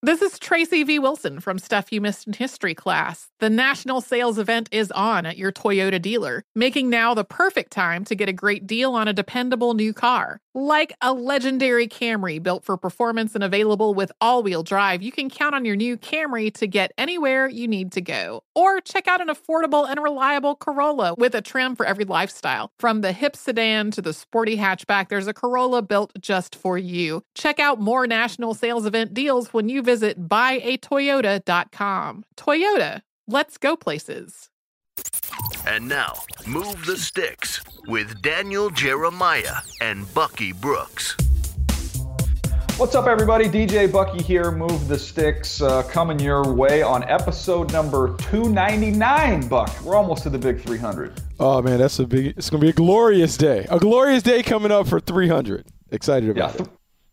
This is Tracy V. Wilson from Stuff You Missed in History class. The national sales event is on at your Toyota dealer, making now the perfect time to get a great deal on a dependable new car. Like a legendary Camry built for performance and available with all wheel drive, you can count on your new Camry to get anywhere you need to go. Or check out an affordable and reliable Corolla with a trim for every lifestyle. From the hip sedan to the sporty hatchback, there's a Corolla built just for you. Check out more national sales event deals when you visit buyatoyota.com. Toyota, let's go places. And now, Move the Sticks with Daniel Jeremiah and Bucky Brooks. What's up, everybody? DJ Bucky here. Move the Sticks uh, coming your way on episode number 299. Buck, we're almost to the big 300. Oh man, that's a big. It's gonna be a glorious day. A glorious day coming up for 300. Excited about Yeah, it.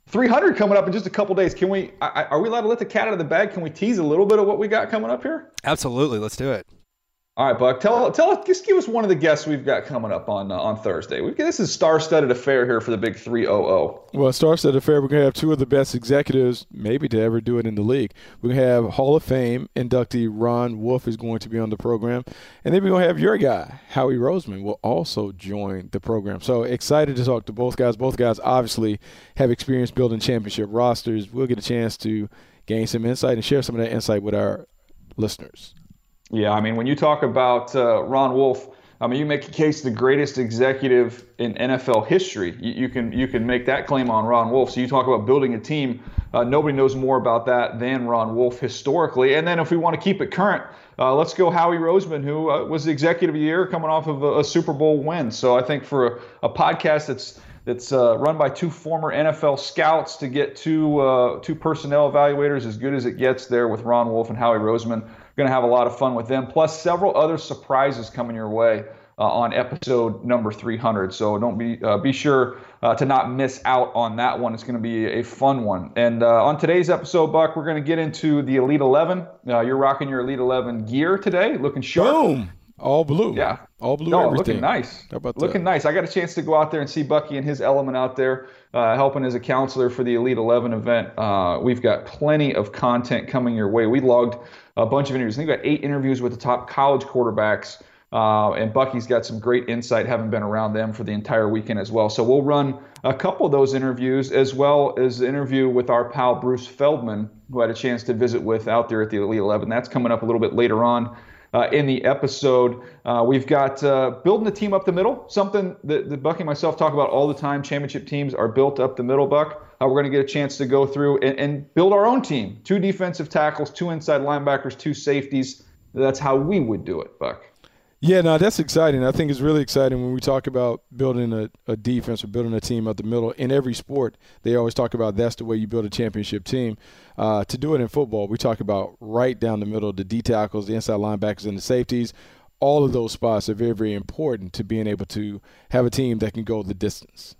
300 coming up in just a couple days. Can we? I, are we allowed to let the cat out of the bag? Can we tease a little bit of what we got coming up here? Absolutely, let's do it. All right, Buck. Tell tell us. Just give us one of the guests we've got coming up on uh, on Thursday. We've, this is star-studded affair here for the big 300. Well, star-studded Affair, we're gonna have two of the best executives, maybe to ever do it in the league. We're gonna have Hall of Fame inductee Ron Wolf is going to be on the program, and then we're gonna have your guy Howie Roseman will also join the program. So excited to talk to both guys. Both guys obviously have experience building championship rosters. We'll get a chance to gain some insight and share some of that insight with our listeners. Yeah, I mean, when you talk about uh, Ron Wolf, I mean, you make a case the greatest executive in NFL history. You, you can you can make that claim on Ron Wolf. So you talk about building a team. Uh, nobody knows more about that than Ron Wolf historically. And then if we want to keep it current, uh, let's go Howie Roseman, who uh, was the executive of the year, coming off of a, a Super Bowl win. So I think for a, a podcast that's that's uh, run by two former NFL scouts to get two uh, two personnel evaluators as good as it gets there with Ron Wolf and Howie Roseman. Going to have a lot of fun with them, plus several other surprises coming your way uh, on episode number 300. So don't be uh, be sure uh, to not miss out on that one. It's going to be a fun one. And uh, on today's episode, Buck, we're going to get into the Elite 11. Uh, you're rocking your Elite 11 gear today, looking sharp. Boom! All blue. Yeah. All blue. No, everything. looking nice. How about looking that? nice. I got a chance to go out there and see Bucky and his element out there, uh, helping as a counselor for the Elite 11 event. Uh, we've got plenty of content coming your way. We logged a bunch of interviews. I think we got eight interviews with the top college quarterbacks. Uh, and Bucky's got some great insight, having been around them for the entire weekend as well. So we'll run a couple of those interviews, as well as the interview with our pal Bruce Feldman, who I had a chance to visit with out there at the Elite 11. That's coming up a little bit later on uh, in the episode. Uh, we've got uh, building the team up the middle, something that, that Bucky and myself talk about all the time. Championship teams are built up the middle, Buck. Uh, we're going to get a chance to go through and, and build our own team. Two defensive tackles, two inside linebackers, two safeties. That's how we would do it, Buck. Yeah, no, that's exciting. I think it's really exciting when we talk about building a, a defense or building a team up the middle. In every sport, they always talk about that's the way you build a championship team. Uh, to do it in football, we talk about right down the middle, the D tackles, the inside linebackers, and the safeties. All of those spots are very, very important to being able to have a team that can go the distance.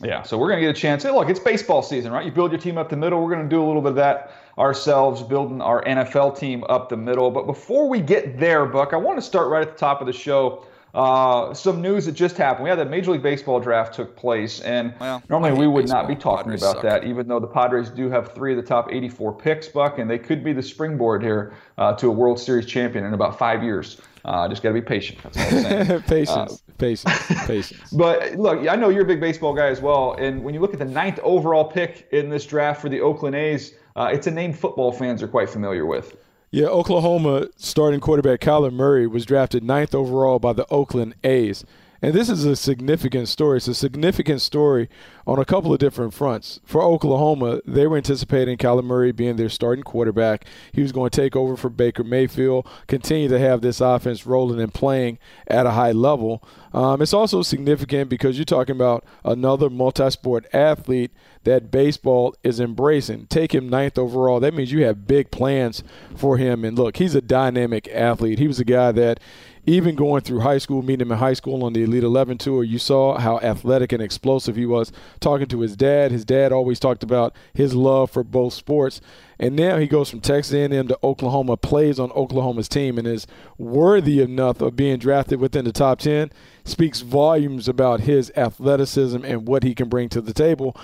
Yeah, so we're going to get a chance. Hey, look, it's baseball season, right? You build your team up the middle. We're going to do a little bit of that ourselves, building our NFL team up the middle. But before we get there, Buck, I want to start right at the top of the show. Uh, some news that just happened. We had that Major League Baseball draft took place, and Well, normally we would not be talking Padres about suck. that, even though the Padres do have three of the top 84 picks, Buck, and they could be the springboard here uh, to a World Series champion in about five years. Uh, just got to be patient. That's all I'm saying. patience, patience, patience. But look, I know you're a big baseball guy as well. And when you look at the ninth overall pick in this draft for the Oakland A's, uh, it's a name football fans are quite familiar with. Yeah, Oklahoma starting quarterback Kyler Murray was drafted ninth overall by the Oakland A's. And this is a significant story. It's a significant story on a couple of different fronts. For Oklahoma, they were anticipating Kyler Murray being their starting quarterback. He was going to take over for Baker Mayfield, continue to have this offense rolling and playing at a high level. Um, it's also significant because you're talking about another multi sport athlete that baseball is embracing. Take him ninth overall. That means you have big plans for him. And look, he's a dynamic athlete. He was a guy that even going through high school, meeting him in high school on the Elite 11 tour, you saw how athletic and explosive he was. Talking to his dad, his dad always talked about his love for both sports. And now he goes from Texas A&M to Oklahoma, plays on Oklahoma's team, and is worthy enough of being drafted within the top 10. Speaks volumes about his athleticism and what he can bring to the table.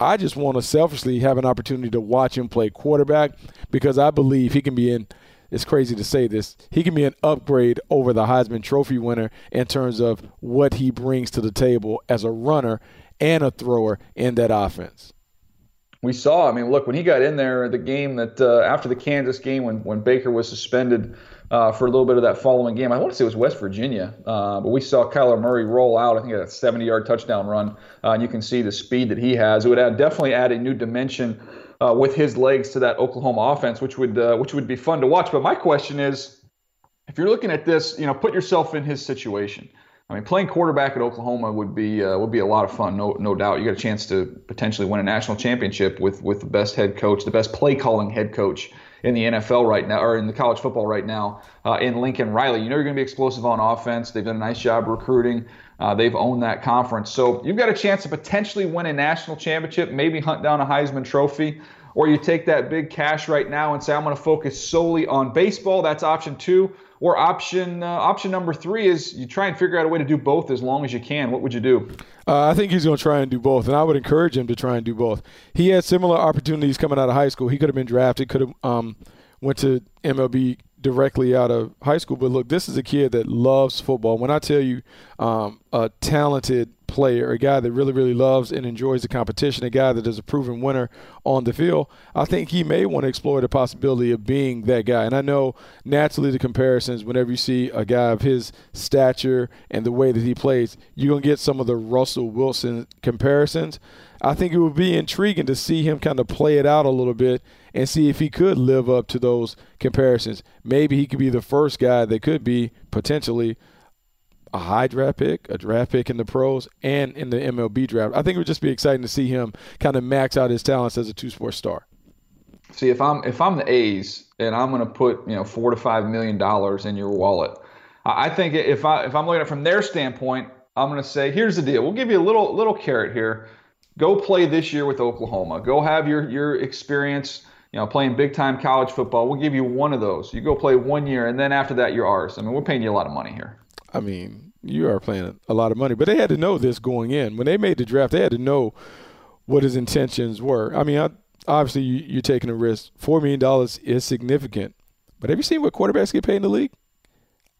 I just want to selfishly have an opportunity to watch him play quarterback because I believe he can be in – it's crazy to say this. He can be an upgrade over the Heisman Trophy winner in terms of what he brings to the table as a runner and a thrower in that offense. We saw. I mean, look when he got in there, the game that uh, after the Kansas game when when Baker was suspended uh, for a little bit of that following game. I want to say it was West Virginia, uh, but we saw Kyler Murray roll out. I think a 70-yard touchdown run, uh, and you can see the speed that he has. It would add, definitely add a new dimension uh, with his legs to that Oklahoma offense, which would uh, which would be fun to watch. But my question is, if you're looking at this, you know, put yourself in his situation. I mean, playing quarterback at Oklahoma would be uh, would be a lot of fun, no no doubt. You got a chance to potentially win a national championship with with the best head coach, the best play calling head coach in the NFL right now, or in the college football right now, uh, in Lincoln Riley. You know you're going to be explosive on offense. They've done a nice job recruiting. Uh, they've owned that conference. So you've got a chance to potentially win a national championship, maybe hunt down a Heisman Trophy, or you take that big cash right now and say, I'm going to focus solely on baseball. That's option two. Or option uh, option number three is you try and figure out a way to do both as long as you can. What would you do? Uh, I think he's going to try and do both, and I would encourage him to try and do both. He had similar opportunities coming out of high school. He could have been drafted, could have um, went to MLB directly out of high school. But look, this is a kid that loves football. When I tell you um, a talented player, a guy that really, really loves and enjoys the competition, a guy that is a proven winner on the field, I think he may want to explore the possibility of being that guy. And I know naturally the comparisons, whenever you see a guy of his stature and the way that he plays, you're going to get some of the Russell Wilson comparisons. I think it would be intriguing to see him kind of play it out a little bit and see if he could live up to those comparisons. Maybe he could be the first guy that could be potentially a high draft pick, a draft pick in the pros, and in the MLB draft. I think it would just be exciting to see him kind of max out his talents as a two sport star. See, if I'm if I'm the A's and I'm going to put you know four to five million dollars in your wallet, I think if I if I'm looking at it from their standpoint, I'm going to say, here's the deal. We'll give you a little little carrot here. Go play this year with Oklahoma. Go have your your experience you know, playing big time college football. We'll give you one of those. You go play one year, and then after that, you're ours. I mean, we're paying you a lot of money here. I mean, you are playing a lot of money, but they had to know this going in. When they made the draft, they had to know what his intentions were. I mean, I, obviously, you, are taking a risk. $4 million is significant. But have you seen what quarterbacks get paid in the league?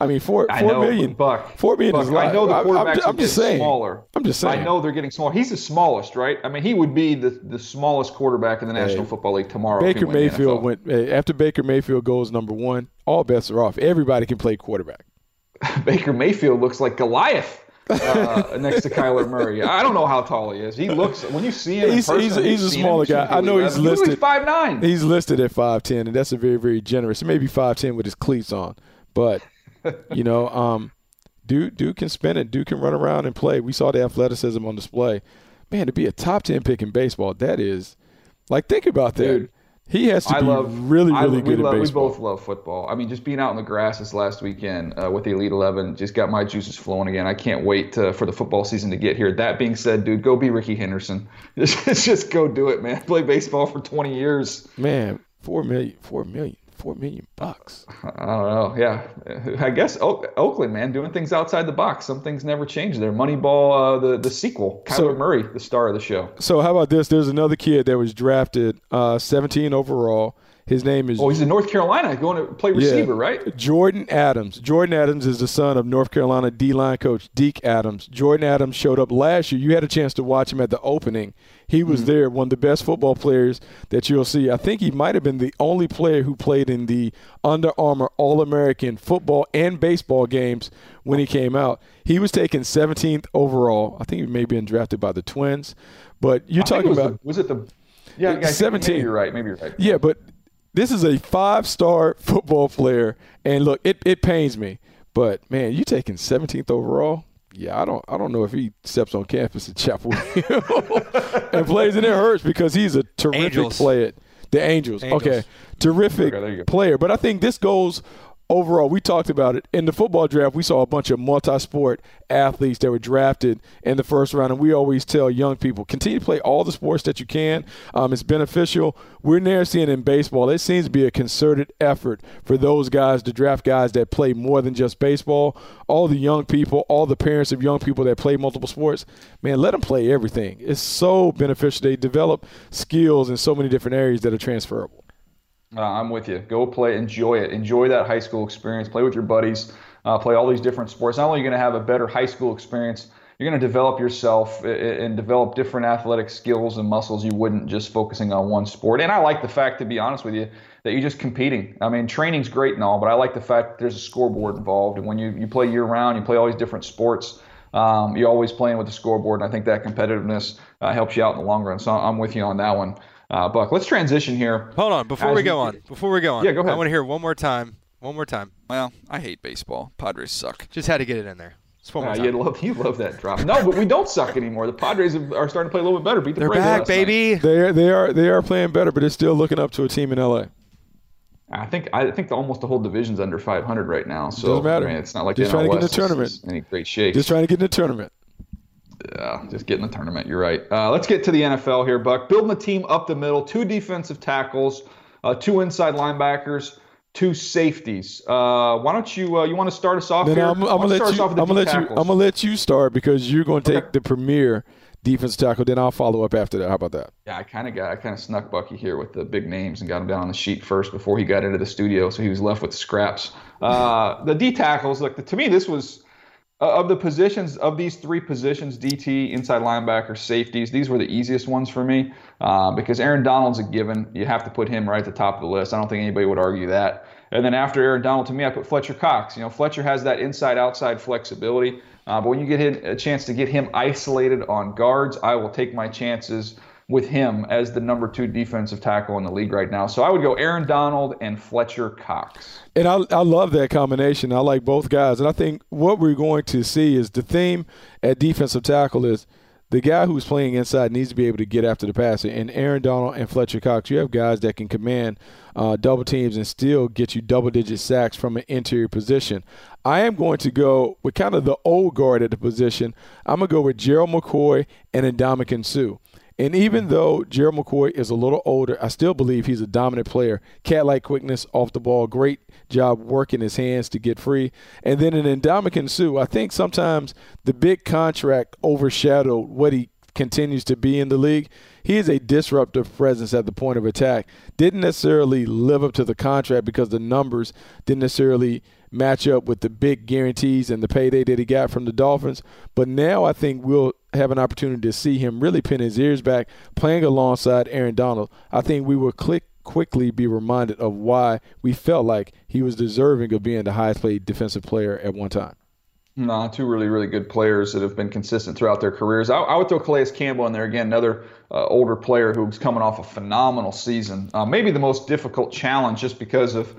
I mean, four four know, million. Buck. Four million Buck, is a lot. I know the quarterbacks I'm, I'm just saying. smaller. I'm just saying. I know they're getting smaller. He's the smallest, right? I mean, he would be the, the smallest quarterback in the National hey, Football League tomorrow. Baker Mayfield went after Baker Mayfield goes number one. All bets are off. Everybody can play quarterback. Baker Mayfield looks like Goliath. uh, next to Kyler Murray. I don't know how tall he is. He looks when you see him. He's, person, he's, he's a smaller guy. I know he's listed five nine. He's listed at five ten, and that's a very very generous. Maybe five ten with his cleats on, but you know, um, Duke Duke can spin it. Duke can run around and play. We saw the athleticism on display. Man, to be a top ten pick in baseball, that is like think about that. Dude, he has to I be love, really, really I, good love, at baseball. We both love football. I mean, just being out in the grass this last weekend uh, with the Elite Eleven just got my juices flowing again. I can't wait to, for the football season to get here. That being said, dude, go be Rickey Henderson. Just, just go do it, man. Play baseball for 20 years. Man, four million, four million, Four million bucks. I don't know. Yeah, I guess Oakland, man, doing things outside the box. Some things never change there. Moneyball, uh, the the sequel. Kyler so, Murray, the star of the show. So how about this? There's another kid that was drafted uh, 17 overall. His name is. Oh, he's in North Carolina, going to play receiver, yeah, right? Jordyn Adams. Jordyn Adams is the son of North Carolina D-line coach Deke Adams. Jordyn Adams showed up last year. You had a chance to watch him at the opening. He was mm-hmm. there, one of the best football players that you'll see. I think he might have been the only player who played in the Under Armour All-American football and baseball games when he came out. He was taken 17th overall. I think he may have been drafted by the Twins. But you're I talking was about the, was it the yeah, 17. Maybe you're right. Maybe you're right. Yeah, but this is a five star football player. And look, it, it pains me. But man, you taking 17th overall? Yeah, I don't I don't know if he steps on campus at Chapel Hill and plays, and it hurts because he's a terrific Angels. player. The Angels. Angels. Okay. Terrific okay, player. But I think this goes overall, we talked about it in the football draft. We saw a bunch of multi-sport athletes that were drafted in the first round, and we always tell young people continue to play all the sports that you can. Um, it's beneficial. We're now seeing in baseball. It seems to be a concerted effort for those guys to draft guys that play more than just baseball. All the young people, all the parents of young people that play multiple sports, man, let them play everything. It's so beneficial. They develop skills in so many different areas that are transferable. Uh, I'm with you. Go play, enjoy it. Enjoy that high school experience. Play with your buddies. Uh, play all these different sports. Not only are you going to have a better high school experience, you're going to develop yourself and develop different athletic skills and muscles you wouldn't just focusing on one sport. And I like the fact, to be honest with you, that you're just competing. I mean, training's great and all, but I like the fact there's a scoreboard involved. And when you, you play year round, you play all these different sports. Um, you're always playing with the scoreboard, and I think that competitiveness uh, helps you out in the long run. So I'm with you on that one. Uh, Buck, let's transition here. Hold on, before we go on, before we go on, yeah, go ahead. I want to hear one more time, one more time. Well, I hate baseball. Padres suck. Just had to get it in there. Just one more uh, time. You love, you love that drop. No, but we don't suck anymore. The Padres are starting to play a little bit better. Beat the They're Braves back, baby. Night. They are, they are they are playing better, but it's still looking up to a team in LA. I think I think the, almost the whole division's under 500 right now. So doesn't matter. I mean, it's not like just trying to get in the tournament. Any great shape. Just trying to get in the tournament. Yeah, just get in the tournament. You're right. Uh, let's get to the NFL here, Buck. Building the team up the middle, two defensive tackles, uh, two inside linebackers, two safeties. Uh, why don't you uh, you want to start us off then here? I'm, I'm gonna let you. I'm gonna let tackles. you. I'm gonna let you start because you're going to take okay. the premier defensive tackle. Then I'll follow up after that. How about that? Yeah, I kind of got I kind of snuck Bucky here with the big names and got him down on the sheet first before he got into the studio, so he was left with scraps. Uh, the D tackles, look, to me this was of the positions of these three positions DT, inside linebacker, safeties, these were the easiest ones for me uh, because Aaron Donald's a given. You have to put him right at the top of the list. I don't think anybody would argue that. And then after Aaron Donald, to me, I put Fletcher Cox. You know, Fletcher has that inside outside flexibility. Uh, but when you get a chance to get him isolated on guards, I will take my chances with him as the number two defensive tackle in the league right now. So I would go Aaron Donald and Fletcher Cox. And I, I love that combination. I like both guys. And I think what we're going to see is the theme at defensive tackle is the guy who's playing inside needs to be able to get after the passer. And Aaron Donald and Fletcher Cox, you have guys that can command uh, double teams and still get you double digit sacks from an interior position. I am going to go with kind of the old guard at the position. I'm going to go with Gerald McCoy and Ndamukong Suh. And even though Gerald McCoy is a little older, I still believe he's a dominant player. Cat like quickness off the ball, great job working his hands to get free. And then in Ndamukong Suh, I think sometimes the big contract overshadowed what he continues to be in the league. He is a disruptive presence at the point of attack. Didn't necessarily live up to the contract because the numbers didn't necessarily match up with the big guarantees and the payday that he got from the Dolphins. But now I think we'll have an opportunity to see him really pin his ears back, playing alongside Aaron Donald. I think we will click quickly be reminded of why we felt like he was deserving of being the highest paid defensive player at one time. No, two really, really good players that have been consistent throughout their careers. I, I would throw Calais Campbell in there again, another uh, older player who's coming off a phenomenal season. Uh, maybe the most difficult challenge just because of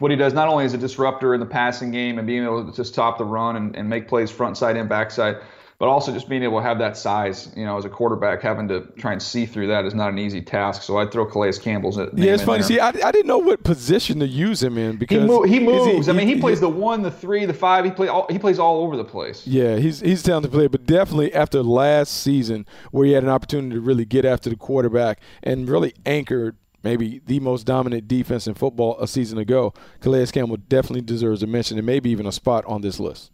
what he does, not only as a disruptor in the passing game and being able to just stop the run and, and make plays front side and backside, but also just being able to have that size, you know, as a quarterback, having to try and see through that is not an easy task. So I'd throw Calais Campbell's name Yeah, it's funny. There. See, I, I didn't know what position to use him in because he, mo- he moves. He, I mean, he, he plays the one, the three, the five. He play all, he plays all over the place. Yeah, he's he's talented player, but definitely after last season where he had an opportunity to really get after the quarterback and really anchored maybe the most dominant defense in football a season ago. Calais Campbell definitely deserves a mention and maybe even a spot on this list.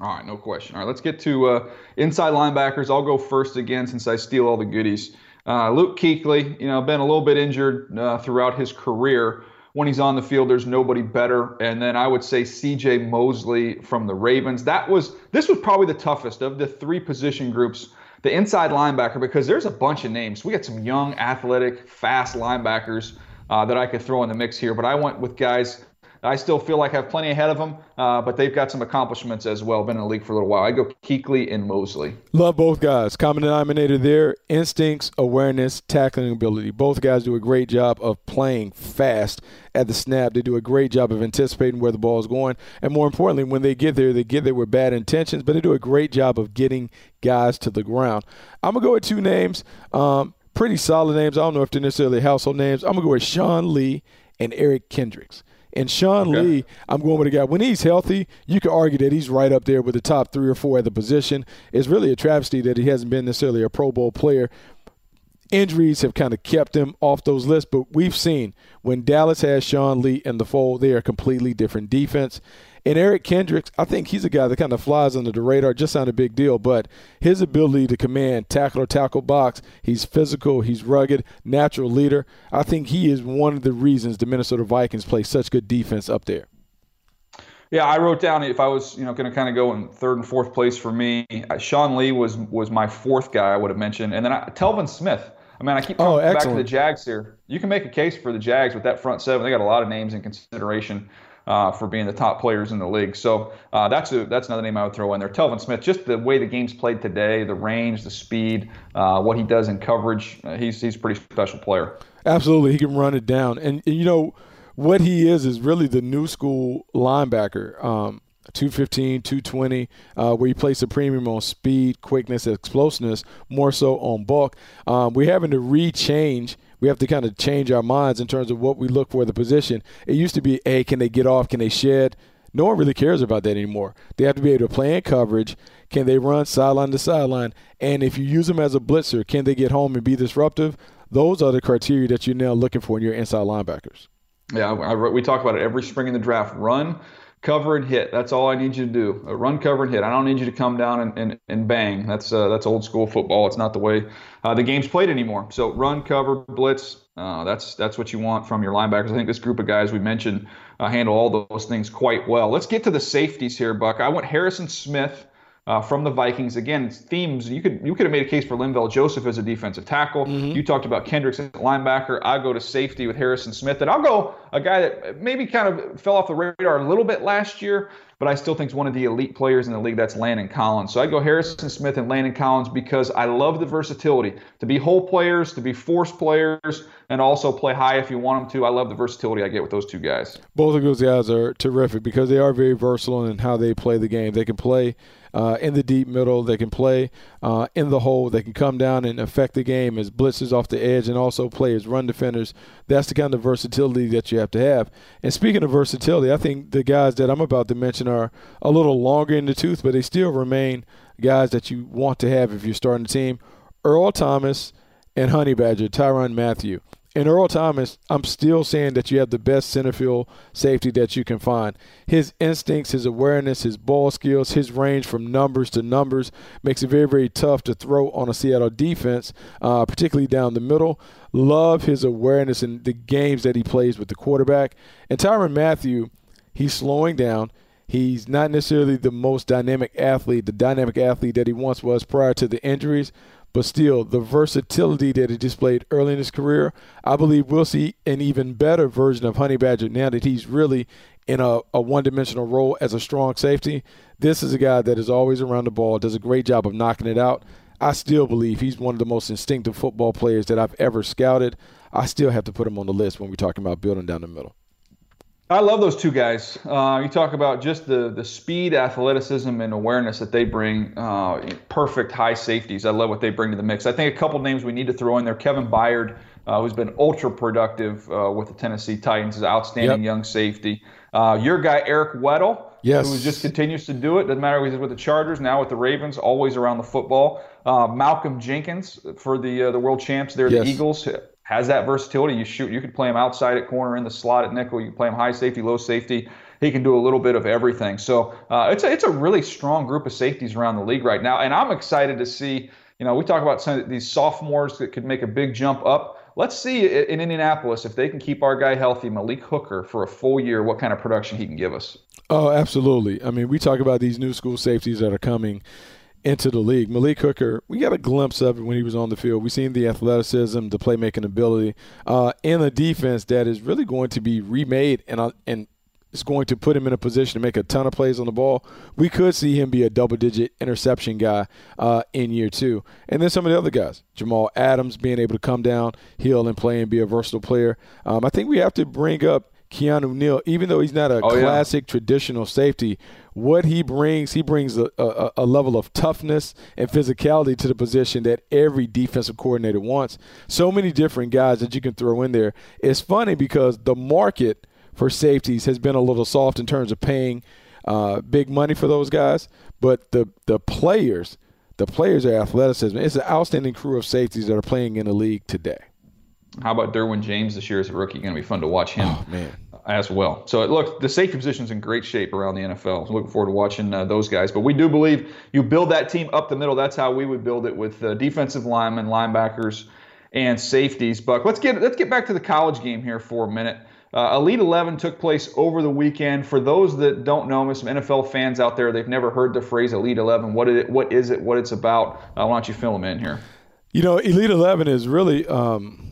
All right, no question. All right, let's get to uh, inside linebackers. I'll go first again since I steal all the goodies. Uh, Luke Kuechly, you know, been a little bit injured uh, throughout his career. When he's on the field, there's nobody better. And then I would say C.J. Mosley from the Ravens. That was this was probably the toughest of the three position groups the inside linebacker because there's a bunch of names. We got some young, athletic, fast linebackers uh, that I could throw in the mix here, but I went with guys I still feel like I have plenty ahead of them, uh, but they've got some accomplishments as well. Been in the league for a little while. I go Kuechly and Mosley. Love both guys. Common denominator there: instincts, awareness, tackling ability. Both guys do a great job of playing fast at the snap. They do a great job of anticipating where the ball is going, and more importantly, when they get there, they get there with bad intentions, but they do a great job of getting guys to the ground. I'm gonna go with two names. Um, pretty solid names. I don't know if they're necessarily household names. I'm gonna go with Sean Lee and Eric Kendricks. And Sean okay. Lee, I'm going with a guy. When he's healthy, you could argue that he's right up there with the top three or four at the position. It's really a travesty that he hasn't been necessarily a Pro Bowl player. Injuries have kind of kept him off those lists, but we've seen when Dallas has Sean Lee in the fold, they are completely different defense. And Eric Kendricks, I think he's a guy that kind of flies under the radar, just not a big deal, but his ability to command, tackle or tackle box, he's physical, he's rugged, natural leader. I think he is one of the reasons the Minnesota Vikings play such good defense up there. Yeah, I wrote down if I was, you know, going to kind of go in third and fourth place for me. Uh, Sean Lee was was my fourth guy I would have mentioned, and then I, Telvin Smith. I mean, I keep oh, coming oh, back to the Jags here. You can make a case for the Jags with that front seven. They got a lot of names in consideration uh, for being the top players in the league. So uh, that's a, that's another name I would throw in there. Telvin Smith, just the way the game's played today, the range, the speed, uh, what he does in coverage, uh, he's he's a pretty special player. Absolutely, he can run it down, and, and you know what he is is really the new school linebacker. Um, 215, 220, uh, where you place a premium on speed, quickness, explosiveness, more so on bulk. Um, we're having to rechange we have to kind of change our minds in terms of what we look for the position. It used to be, hey, can they get off? Can they shed? No one really cares about that anymore. They have to be able to play in coverage. Can they run sideline to sideline? And if you use them as a blitzer, can they get home and be disruptive? Those are the criteria that you're now looking for in your inside linebackers. Yeah, I, I, we talk about it every spring in the draft. Run, cover and hit. That's all I need you to do. Run, cover, and hit. I don't need you to come down and, and, and bang. That's uh, that's old school football. It's not the way uh, the game's played anymore. So run, cover, blitz. Uh, that's that's what you want from your linebackers. I think this group of guys we mentioned uh, handle all those things quite well. Let's get to the safeties here, Buck. I went Harrison Smith uh, from the Vikings. Again, themes you could you could have made a case for Linval Joseph as a defensive tackle. Mm-hmm. You talked about Kendricks as linebacker. I go to safety with Harrison Smith, and I'll go a guy that maybe kind of fell off the radar a little bit last year, but I still think is one of the elite players in the league. That's Landon Collins. So I go Harrison Smith and Landon Collins because I love the versatility to be whole players, to be force players, and also play high if you want them to. I love the versatility I get with those two guys. Both of those guys are terrific because they are very versatile in how they play the game. They can play uh, in the deep middle. They can play uh, in the hole. They can come down and affect the game as blitzers off the edge and also play as run defenders. That's the kind of versatility that you have to have. And speaking of versatility, I think the guys that I'm about to mention are a little longer in the tooth, but they still remain guys that you want to have if you're starting a team. Earl Thomas and Honey Badger, Tyrann Mathieu. And Earl Thomas, I'm still saying that you have the best center field safety that you can find. His instincts, his awareness, his ball skills, his range from numbers to numbers makes it very, very tough to throw on a Seattle defense, uh, particularly down the middle. Love his awareness in the games that he plays with the quarterback. And Tyrann Mathieu, he's slowing down. He's not necessarily the most dynamic athlete, the dynamic athlete that he once was prior to the injuries, but still, the versatility that he displayed early in his career, I believe we'll see an even better version of Honey Badger now that he's really in a, a one dimensional role as a strong safety. This is a guy that is always around the ball, does a great job of knocking it out. I still believe he's one of the most instinctive football players that I've ever scouted. I still have to put him on the list when we're talking about building down the middle. I love those two guys. Uh, you talk about just the the speed, athleticism, and awareness that they bring. Uh, perfect high safeties. I love what they bring to the mix. I think a couple names we need to throw in there. Kevin Byard, uh, who's been ultra productive uh, with the Tennessee Titans, is outstanding yep. young safety. Uh, your guy Eric Weddle, yes. who just continues to do it. Doesn't matter if he's with the Chargers, now with the Ravens, always around the football. Uh, Malcolm Jenkins for the the world champs there, yes. the Eagles. Has that versatility. You shoot, you could play him outside at corner, in the slot at nickel. You can play him high safety, low safety. He can do a little bit of everything. So uh, it's a, it's a really strong group of safeties around the league right now, and I'm excited to see. You know, we talk about some of these sophomores that could make a big jump up. Let's see in Indianapolis if they can keep our guy healthy, Malik Hooker, for a full year, what kind of production he can give us. Oh, absolutely. I mean, we talk about these new school safeties that are coming into the league. Malik Hooker, we got a glimpse of it when he was on the field. We've seen the athleticism, the playmaking ability, uh, and a defense that is really going to be remade and uh, and is going to put him in a position to make a ton of plays on the ball. We could see him be a double-digit interception guy uh, in year two. And then some of the other guys, Jamal Adams being able to come down, heal and play and be a versatile player. Um, I think we have to bring up Keanu Neal, even though he's not a oh, classic yeah. traditional safety, what he brings, he brings a, a, a, level of toughness and physicality to the position that every defensive coordinator wants. So many different guys that you can throw in there. It's funny because the market for safeties has been a little soft in terms of paying uh, big money for those guys, but the the players, the players are athleticism. It's an outstanding crew of safeties that are playing in the league today. How about Derwin James this year as a rookie? Going to be fun to watch him. Oh, as well. So look, the safety position's in great shape around the NFL. So looking forward to watching uh, those guys. But we do believe you build that team up the middle. That's how we would build it with uh, defensive linemen, linebackers, and safeties. Buck, let's get let's get back to the college game here for a minute. Uh, Elite 11 took place over the weekend. For those that don't know, some NFL fans out there, they've never heard the phrase Elite 11. What is it? What is it? What it's about? Uh, why don't you fill them in here? You know, Elite 11 is really. Um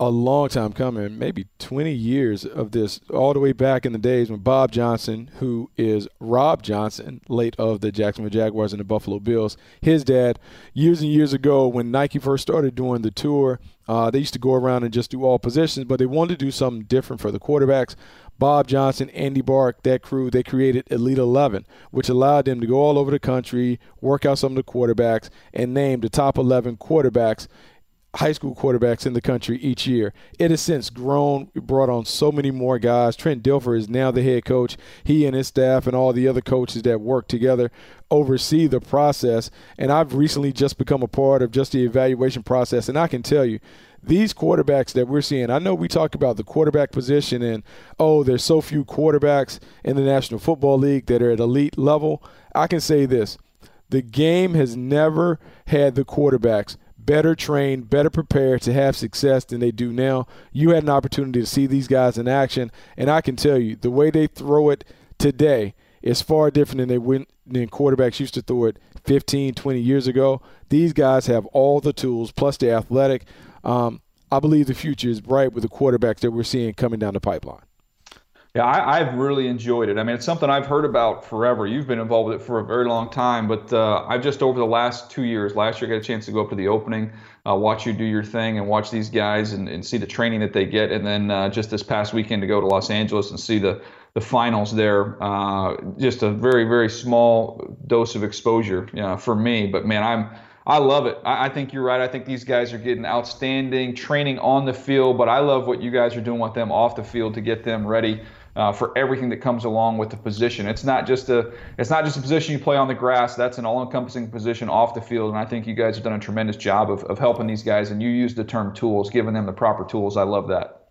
a long time coming, maybe 20 years of this, all the way back in the days when Bob Johnson, who is Rob Johnson, late of the Jacksonville Jaguars and the Buffalo Bills, his dad, years and years ago when Nike first started doing the tour, uh, they used to go around and just do all positions, but they wanted to do something different for the quarterbacks. Bob Johnson, Andy Bark, that crew, they created Elite 11, which allowed them to go all over the country, work out some of the quarterbacks, and name the top 11 quarterbacks high school quarterbacks in the country each year. It has since grown, brought on so many more guys. Trent Dilfer is now the head coach. He and his staff and all the other coaches that work together oversee the process. And I've recently just become a part of just the evaluation process. And I can tell you, these quarterbacks that we're seeing, I know we talk about the quarterback position and, oh, there's so few quarterbacks in the National Football League that are at elite level. I can say this the game has never had the quarterbacks better trained, better prepared to have success than they do now. You had an opportunity to see these guys in action, and I can tell you the way they throw it today is far different than they went than quarterbacks used to throw it 15, 20 years ago. These guys have all the tools plus the athletic. Um, I believe the future is bright with the quarterbacks that we're seeing coming down the pipeline. Yeah, I, have really enjoyed it. I mean, it's something I've heard about forever. You've been involved with it for a very long time, but uh, I've just over the last two years, last year, I got a chance to go up to the opening, uh, watch you do your thing, and watch these guys and, and see the training that they get. And then uh, just this past weekend to go to Los Angeles and see the the finals there. Uh, just a very very small dose of exposure for me, but man, I'm I love it. I, think you're right. I think these guys are getting outstanding training on the field, but I love what you guys are doing with them off the field to get them ready uh, for everything that comes along with the position. It's not just a it's not just a position you play on the grass. That's an all-encompassing position off the field, and I think you guys have done a tremendous job of, of helping these guys. And you use the term tools, giving them the proper tools. I love that.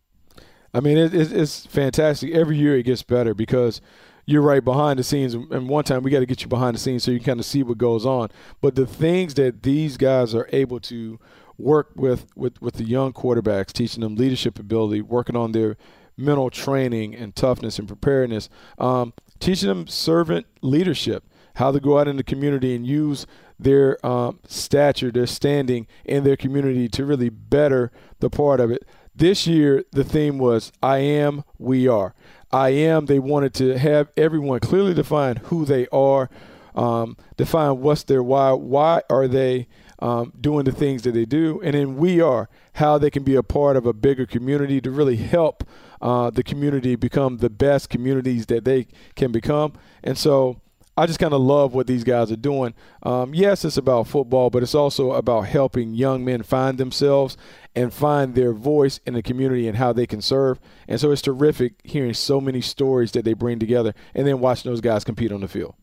I mean, it, it's fantastic. Every year it gets better because you're right behind the scenes. And one time we got to get you behind the scenes so you kind of see what goes on. But the things that these guys are able to work with, with, with the young quarterbacks, teaching them leadership ability, working on their mental training and toughness and preparedness, um, teaching them servant leadership, how to go out in the community and use their um, stature, their standing in their community to really better the part of it. This year, the theme was I am, we are. I am, they wanted to have everyone clearly define who they are, um, define what's their why, why are they um, doing the things that they do, and then we are, how they can be a part of a bigger community to really help uh, the community become the best communities that they can become. And so I just kind of love what these guys are doing. Um, yes, it's about football, but it's also about helping young men find themselves and find their voice in the community and how they can serve. And so it's terrific hearing so many stories that they bring together and then watching those guys compete on the field.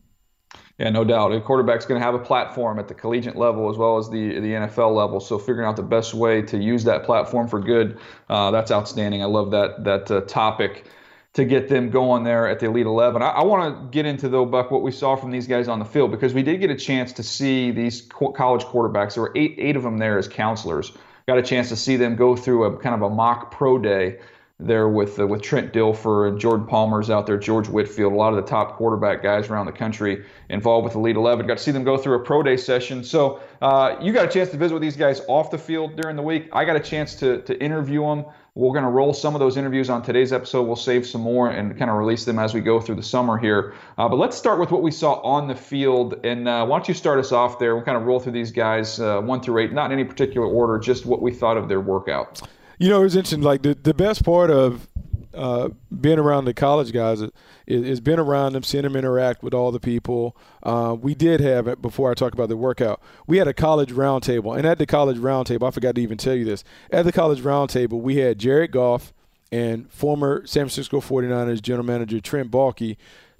Yeah, no doubt. A quarterback's going to have a platform at the collegiate level as well as the the NFL level. So figuring out the best way to use that platform for good, uh, that's outstanding. I love that that uh, topic to get them going there at the Elite 11. I, I want to get into though, Buck, what we saw from these guys on the field because we did get a chance to see these co- college quarterbacks. There were eight eight of them there as counselors. Got a chance to see them go through a kind of a mock pro day there with uh, with Trent Dilfer and Jordan Palmer's out there, George Whitfield, a lot of the top quarterback guys around the country involved with Elite 11. Got to see them go through a pro day session. So uh, you got a chance to visit with these guys off the field during the week. I got a chance to to interview them. We're going to roll some of those interviews on today's episode. We'll save some more and kind of release them as we go through the summer here. Uh, but let's start with what we saw on the field. And uh, why don't you start us off there? We'll kind of roll through these guys uh, one through eight, not in any particular order, just what we thought of their workout. You know, it was interesting. Like the, the best part of uh, being around the college guys is, is being around them, seeing them interact with all the people. Uh, we did have it before I talk about the workout. We had a college roundtable, and at the college roundtable, I forgot to even tell you this. At the college roundtable, we had Jared Goff and former San Francisco 49ers general manager Trent Baalke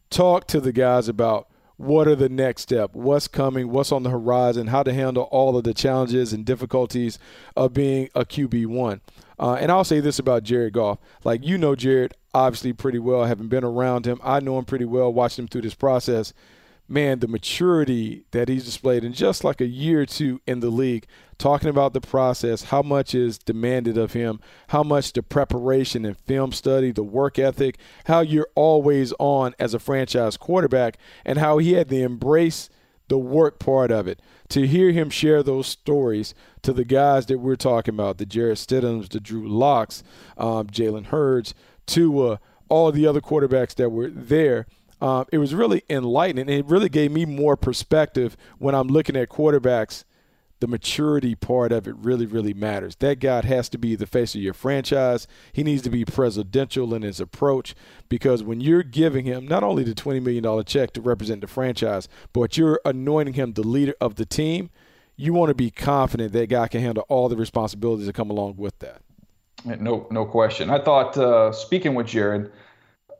talk to the guys about what are the next step, what's coming, what's on the horizon, how to handle all of the challenges and difficulties of being a QB one. Uh, and I'll say this about Jared Goff. Like, you know Jared obviously pretty well, having been around him. I know him pretty well, watched him through this process. Man, the maturity that he's displayed in just like a year or two in the league, talking about the process, how much is demanded of him, how much the preparation and film study, the work ethic, how you're always on as a franchise quarterback, and how he had to embrace the work part of it. To hear him share those stories to the guys that we're talking about, the Jarrett Stidhams, the Drew Locks, um, Jalen Hurts, to uh, all the other quarterbacks that were there. Um, it was really enlightening. It really gave me more perspective when I'm looking at quarterbacks the maturity part of it really, really matters. That guy has to be the face of your franchise. He needs to be presidential in his approach because when you're giving him not only the $20 million check to represent the franchise, but you're anointing him the leader of the team, you want to be confident that guy can handle all the responsibilities that come along with that. No, no question. I thought uh, speaking with Jared,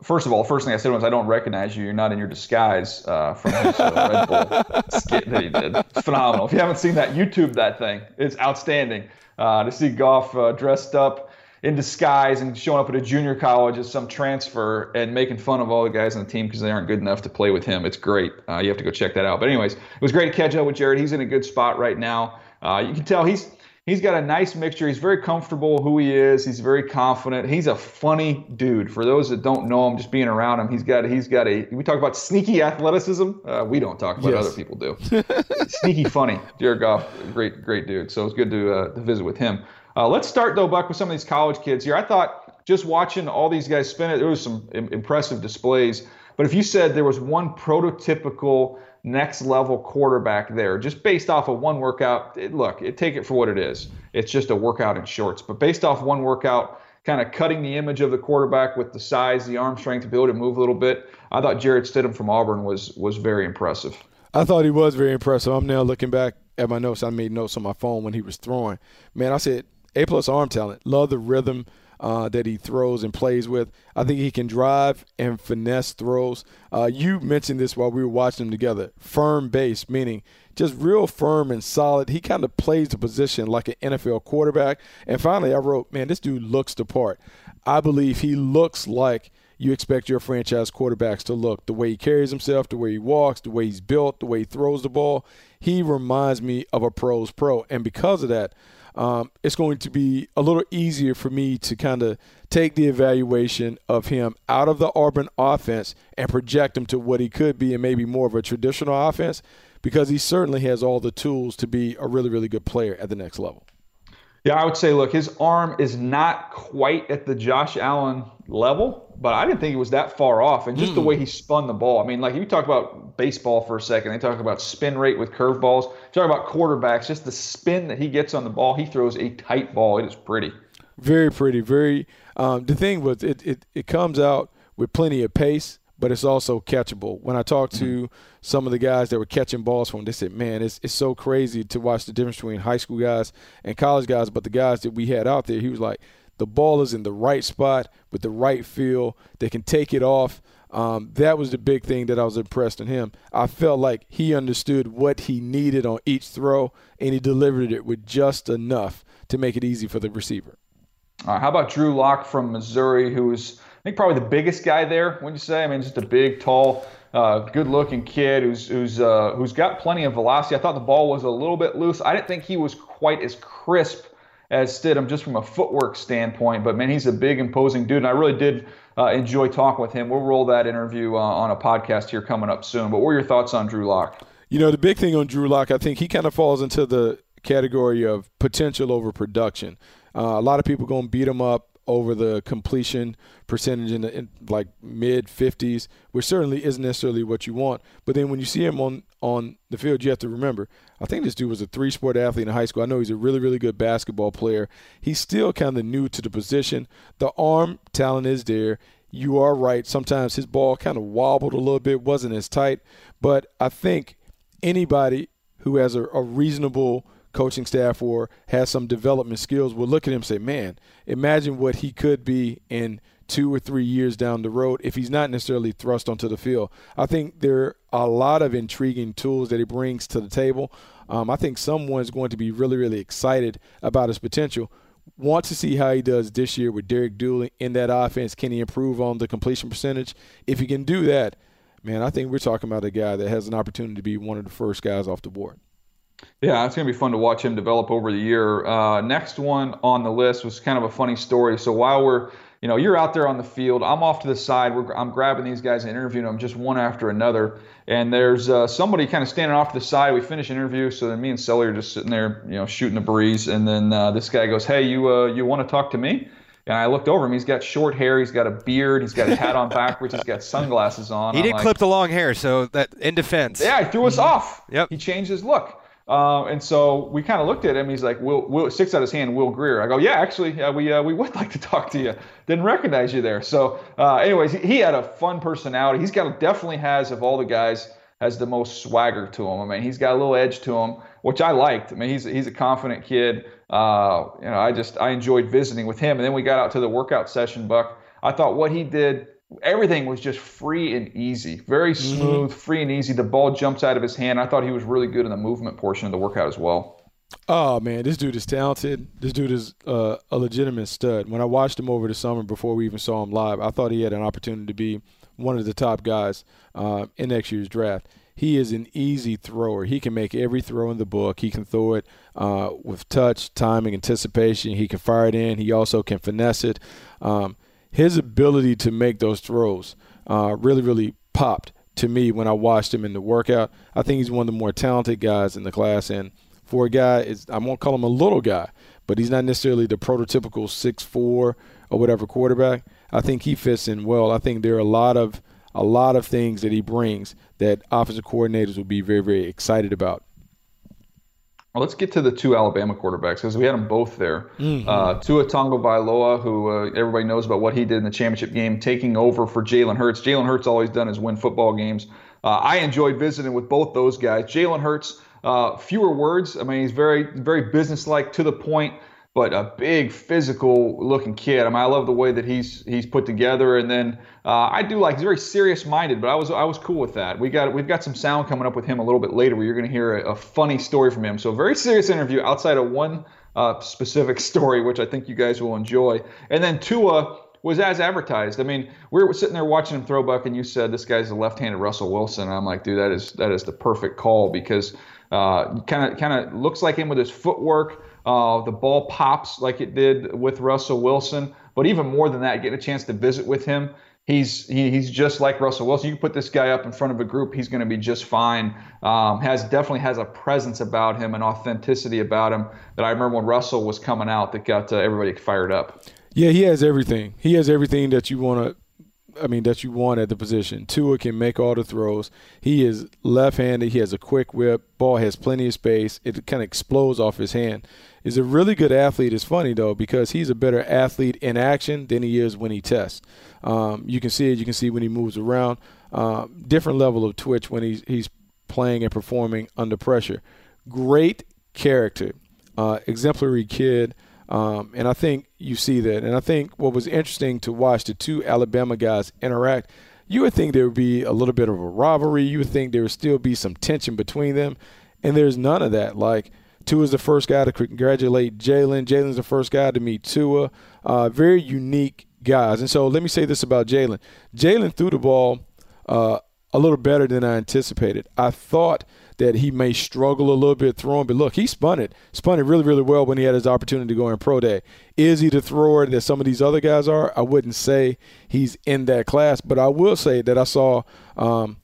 first of all, first thing I said was, I don't recognize you. You're not in your disguise uh, from his uh, Red Bull skit that he did. It's phenomenal. If you haven't seen that, YouTube that thing. It's outstanding. Uh, to see Goff uh, dressed up in disguise and showing up at a junior college as some transfer and making fun of all the guys on the team because they aren't good enough to play with him. It's great. Uh, you have to go check that out. But anyways, it was great to catch up with Jared. He's in a good spot right now. Uh, you can tell he's he's got a nice mixture. He's very comfortable who he is. He's very confident. He's a funny dude. For those that don't know him, just being around him, he's got he's got a. We talk about sneaky athleticism. Uh, we don't talk about yes. other people do. sneaky funny. Jared Goff, great great dude. So it's good to uh, to visit with him. Uh, let's start though, Buck, with some of these college kids here. I thought just watching all these guys spin it, there was some Im- impressive displays. But if you said there was one prototypical next level quarterback there, just based off of one workout. It, look, it, take it for what it is. It's just a workout in shorts. But based off one workout, kind of cutting the image of the quarterback with the size, the arm strength be able to move a little bit, I thought Jarrett Stidham from Auburn was was very impressive. I thought he was very impressive. I'm now looking back at my notes. I made notes on my phone when he was throwing. Man, I said A plus arm talent. Love the rhythm uh, that he throws and plays with. I think he can drive and finesse throws. Uh, you mentioned this while we were watching them together. Firm base, meaning just real firm and solid. He kind of plays the position like an NFL quarterback. And finally, I wrote, man, this dude looks the part. I believe he looks like you expect your franchise quarterbacks to look. The way he carries himself, the way he walks, the way he's built, the way he throws the ball. He reminds me of a pro's pro. And because of that, um, it's going to be a little easier for me to kind of take the evaluation of him out of the Auburn offense and project him to what he could be and maybe more of a traditional offense because he certainly has all the tools to be a really, really good player at the next level. Yeah, I would say, look, his arm is not quite at the Josh Allen level, but I didn't think it was that far off. And just mm. the way he spun the ball. I mean, like, if you talk about baseball for a second, they talk about spin rate with curveballs. Talk about quarterbacks, just the spin that he gets on the ball. He throws a tight ball. It is pretty. Very pretty. Very. Um, the thing was, it, it, it comes out with plenty of pace but it's also catchable. When I talked to mm-hmm. some of the guys that were catching balls from, they said, "Man, it's it's so crazy to watch the difference between high school guys and college guys." But the guys that we had out there, he was like, the ball is in the right spot with the right feel. They can take it off. Um, that was the big thing that I was impressed in him. I felt like he understood what he needed on each throw, and he delivered it with just enough to make it easy for the receiver. Uh, how about Drew Lock from Missouri, who's I think probably the biggest guy there? Wouldn't you say? I mean, just a big, tall, uh, good-looking kid who's who's uh, who's got plenty of velocity. I thought the ball was a little bit loose. I didn't think he was quite as crisp as Stidham, just from a footwork standpoint. But man, he's a big, imposing dude, and I really did uh, enjoy talking with him. We'll roll that interview uh, on a podcast here coming up soon. But what were your thoughts on Drew Lock? You know, the big thing on Drew Lock, I think he kind of falls into the category of potential over production. Uh, a lot of people going to beat him up over the completion percentage in, the, in like mid 50s, which certainly isn't necessarily what you want. But then when you see him on on the field, you have to remember, I think this dude was a three sport athlete in high school. I know he's a really really good basketball player. He's still kind of new to the position. The arm talent is there. You are right. Sometimes his ball kind of wobbled a little bit, wasn't as tight. But I think anybody who has a, a reasonable coaching staff or has some development skills will look at him and say, man, imagine what he could be in two or three years down the road if he's not necessarily thrust onto the field. I think there are a lot of intriguing tools that he brings to the table. Um, I think someone's going to be really, really excited about his potential. Want to see how he does this year with Derek Dooley in that offense. Can he improve on the completion percentage? If he can do that, man, I think we're talking about a guy that has an opportunity to be one of the first guys off the board. Yeah, it's going to be fun to watch him develop over the year. Uh, next one on the list was kind of a funny story. So while we're, you know, you're out there on the field, I'm off to the side. We're, I'm grabbing these guys and interviewing them just one after another. And there's uh, somebody kind of standing off to the side. We finish an interview, so then me and Sully are just sitting there, you know, shooting the breeze. And then uh, this guy goes, "Hey, you uh, you want to talk to me?" And I looked over him. He's got short hair. He's got a beard. He's got his hat on backwards. He's got sunglasses on. He did like, clip the long hair, so that in defense. Yeah, he threw us off. Yep. He changed his look. Uh, and so we kind of looked at him. He's like, Will, Will, sticks out his hand, Will Grier. I go, yeah, actually, uh, we uh, we would like to talk to you. Didn't recognize you there. So, uh, anyways, he, he, had a fun personality. He's got definitely has of all the guys has the most swagger to him. I mean, he's got a little edge to him, which I liked. I mean, he's he's a confident kid. Uh, you know, I just I enjoyed visiting with him. And then we got out to the workout session, Buck. I thought what he did everything was just free and easy, very mm-hmm. smooth, mm-hmm. free and easy. The ball jumps out of his hand. I thought he was really good in the movement portion of the workout as well. Oh man, this dude is talented. This dude is uh, a legitimate stud. When I watched him over the summer before we even saw him live, I thought he had an opportunity to be one of the top guys uh, in next year's draft. He is an easy thrower. He can make every throw in the book. He can throw it uh, with touch, timing, anticipation. He can fire it in. He also can finesse it. Um, his ability to make those throws uh, really, really popped to me when I watched him in the workout. I think he's one of the more talented guys in the class, and for a guy, I won't call him a little guy, but he's not necessarily the prototypical six four or whatever quarterback. I think he fits in well. I think there are a lot of a lot of things that he brings that offensive coordinators will be very, very excited about. Let's get to the two Alabama quarterbacks because we had them both there. Mm-hmm. Uh, Tua Tagovailoa, who uh, everybody knows about what he did in the championship game, taking over for Jalen Hurts. Jalen Hurts all he's done is win football games. Uh, I enjoyed visiting with both those guys. Jalen Hurts, uh, fewer words. I mean, he's very, very businesslike, to the point but a big physical looking kid. I mean, I love the way that he's he's put together. And then uh, I do like he's very serious minded, but I was I was cool with that. We got we've got some sound coming up with him a little bit later where you're going to hear a, a, funny story from him. So very serious interview outside of one uh, specific story, which I think you guys will enjoy. And then Tua was as advertised. I mean, we were sitting there watching him throw buck, and you said this guy's a left-handed Russell Wilson. And I'm like, dude, that is that is the perfect call because kind of kind of looks like him with his footwork. Uh, the ball pops like it did with Russell Wilson. But even more than that, getting a chance to visit with him, he's he, he's just like Russell Wilson. You put this guy up in front of a group, he's going to be just fine. Um, has definitely has a presence about him, an authenticity about him that I remember when Russell was coming out that got uh, everybody fired up. Yeah, he has everything. He has everything that you want to I mean, that you want at the position. Tua can make all the throws. He is left-handed. He has a quick whip. Ball has plenty of space. It kind of explodes off his hand. Is a really good athlete. It's funny though because he's a better athlete in action than he is when he tests. Um, you can see it. You can see when he moves around. Uh, different level of twitch when he's he's playing and performing under pressure. Great character, uh, exemplary kid. Um, and I think you see that. And I think what was interesting to watch the two Alabama guys interact, you would think there would be a little bit of a rivalry. You would think there would still be some tension between them. And there's none of that. Like, Tua is the first guy to congratulate Jalen. Jalen's the first guy to meet Tua. Uh, very unique guys. And so let me say this about Jalen. Jalen threw the ball uh, a little better than I anticipated. I thought – that he may struggle a little bit throwing. But look, he spun it, spun it really, really well when he had his opportunity to go in pro day. Is he the thrower that some of these other guys are? I wouldn't say he's in that class, but I will say that I saw um,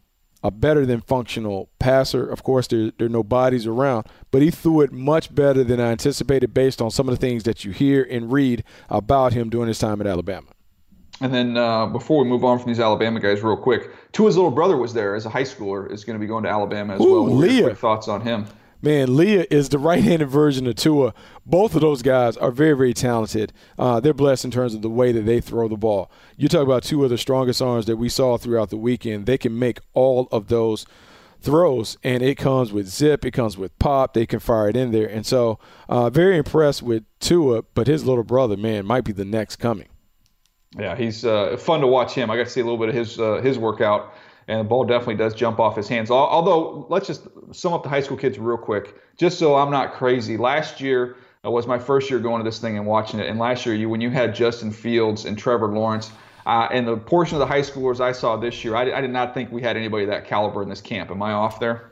a better than functional passer. Of course, there, there are no bodies around, but he threw it much better than I anticipated based on some of the things that you hear and read about him during his time at Alabama. And then uh, before we move on from these Alabama guys, real quick, Tua's little brother was there as a high schooler. Is going to be going to Alabama as Ooh, well. Leah. thoughts on him? Man, Leah is the right-handed version of Tua. Both of those guys are very, very talented. Uh, they're blessed in terms of the way that they throw the ball. You talk about two of the strongest arms that we saw throughout the weekend. They can make all of those throws, and it comes with zip, it comes with pop. They can fire it in there, and so uh, very impressed with Tua. But his little brother, man, might be the next coming. Yeah, he's uh, fun to watch him. I got to see a little bit of his uh, his workout, and the ball definitely does jump off his hands. Although, let's just sum up the high school kids real quick, just so I'm not crazy. Last year uh, was my first year going to this thing and watching it, and last year, you when you had Justin Fields and Trevor Lawrence. Uh, and the portion of the high schoolers I saw this year, I, I did not think we had anybody that caliber in this camp. Am I off there?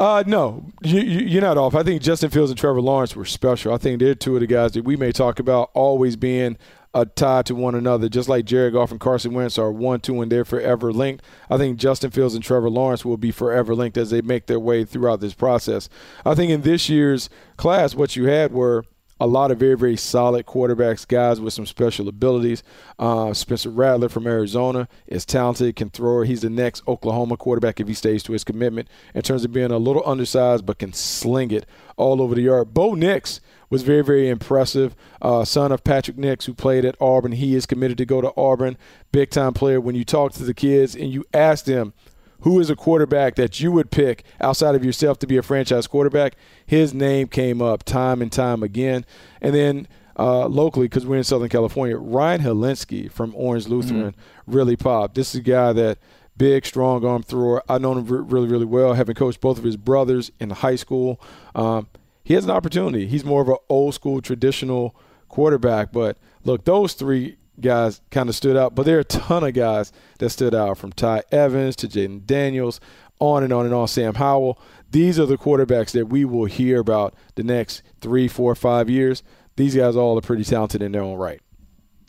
Uh, no, you, you, are not off. I think Justin Fields and Trevor Lawrence were special. I think they're two of the guys that we may talk about always being a tie to one another, just like Jared Goff and Carson Wentz are one, two, and they're forever linked. I think Justin Fields and Trevor Lawrence will be forever linked as they make their way throughout this process. I think in this year's class, what you had were a lot of very, very solid quarterbacks, guys with some special abilities. Uh, Spencer Rattler from Arizona is talented, can throw. He's the next Oklahoma quarterback if he stays to his commitment in terms of being a little undersized but can sling it all over the yard. Bo Nix was very, very impressive. Uh, son of Patrick Nix, who played at Auburn. He is committed to go to Auburn. Big time player. When you talk to the kids and you ask them, who is a quarterback that you would pick outside of yourself to be a franchise quarterback, his name came up time and time again. And then uh, locally, because we're in Southern California, Ryan Hilinski from Orange Lutheran mm-hmm. really popped. This is a guy that big, strong arm thrower. I've known him really, really well, having coached both of his brothers in high school. Um, he has an opportunity. He's more of an old school, traditional quarterback. But look, those three guys kind of stood out, but there are a ton of guys that stood out from Ty Evans to Jayden Daniels, on and on and on. Sam Howell. These are the quarterbacks that we will hear about the next three, four, five years. These guys all are pretty talented in their own right.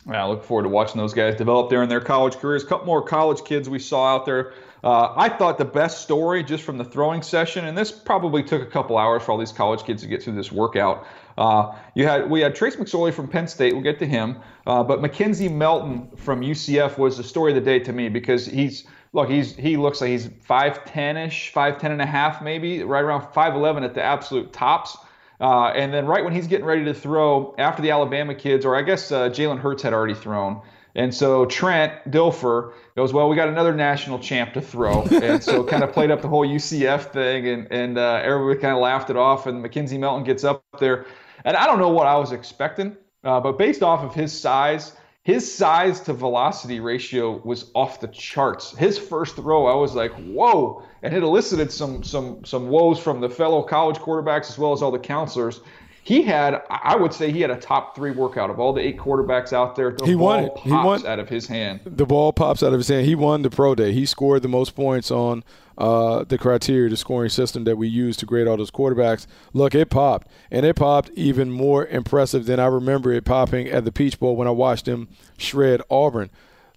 I look forward to watching those guys develop there in their college careers. A couple more college kids we saw out there. Uh, I thought the best story just from the throwing session, and this probably took a couple hours for all these college kids to get through this workout. Uh, you had we had Trace McSorley from Penn State. We'll get to him, uh, but McKenzie Milton from UCF was the story of the day to me because he's look he's he looks like he's 5'10ish, 5'10 and a half maybe, right around 5'11 at the absolute tops. Uh, and then right when he's getting ready to throw after the Alabama kids, or I guess uh, Jalen Hurts had already thrown. And so Trent Dilfer goes, well, we got another national champ to throw, and so kind of played up the whole UCF thing, and and uh, everybody kind of laughed it off. And McKenzie Milton gets up there, and I don't know what I was expecting, uh, but based off of his size, his size to velocity ratio was off the charts. His first throw, I was like, whoa, and it elicited some some some woes from the fellow college quarterbacks as well as all the counselors he had, I would say, he had a top three workout of all the eight quarterbacks out there. The he ball won it. Pops he won out of his hand. The ball pops out of his hand. He won the pro day. He scored the most points on uh, the criteria, the scoring system that we use to grade all those quarterbacks. Look, it popped, and it popped even more impressive than I remember it popping at the Peach Bowl when I watched him shred Auburn.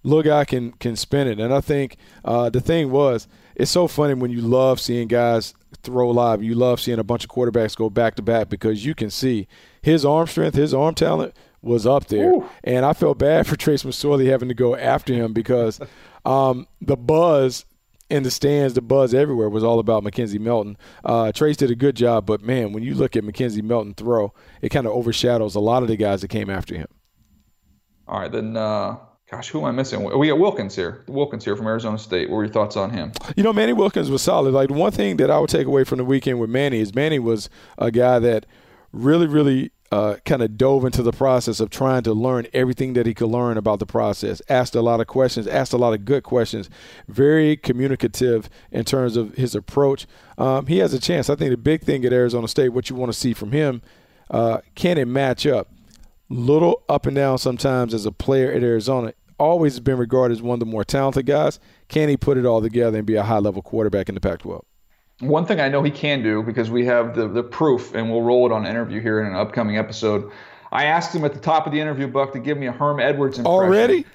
Look, I can can spin it, and I think uh, the thing was, it's so funny when you love seeing guys throw live. You love seeing a bunch of quarterbacks go back to back because you can see his arm strength, his arm talent was up there. Ooh. And I felt bad for Trace McSorley having to go after him because um, the buzz in the stands, the buzz everywhere was all about McKenzie Milton. Uh, Trace did a good job, but man, when you look at McKenzie Milton throw, it kind of overshadows a lot of the guys that came after him. All right, then uh, Gosh, who am I missing? We got Wilkins here. Wilkins here from Arizona State. What were your thoughts on him? You know, Manny Wilkins was solid. Like one thing that I would take away from the weekend with Manny is Manny was a guy that really, really uh, kind of dove into the process of trying to learn everything that he could learn about the process. Asked a lot of questions, asked a lot of good questions. Very communicative in terms of his approach. Um, he has a chance. I think the big thing at Arizona State, what you want to see from him, uh, can it match up? Little up and down sometimes as a player at Arizona. Always been regarded as one of the more talented guys. Can he put it all together and be a high level quarterback in the Pac 12? One thing I know he can do because we have the, the proof, and we'll roll it on an interview here in an upcoming episode. I asked him at the top of the interview, Buck, to give me a Herm Edwards impression. Already?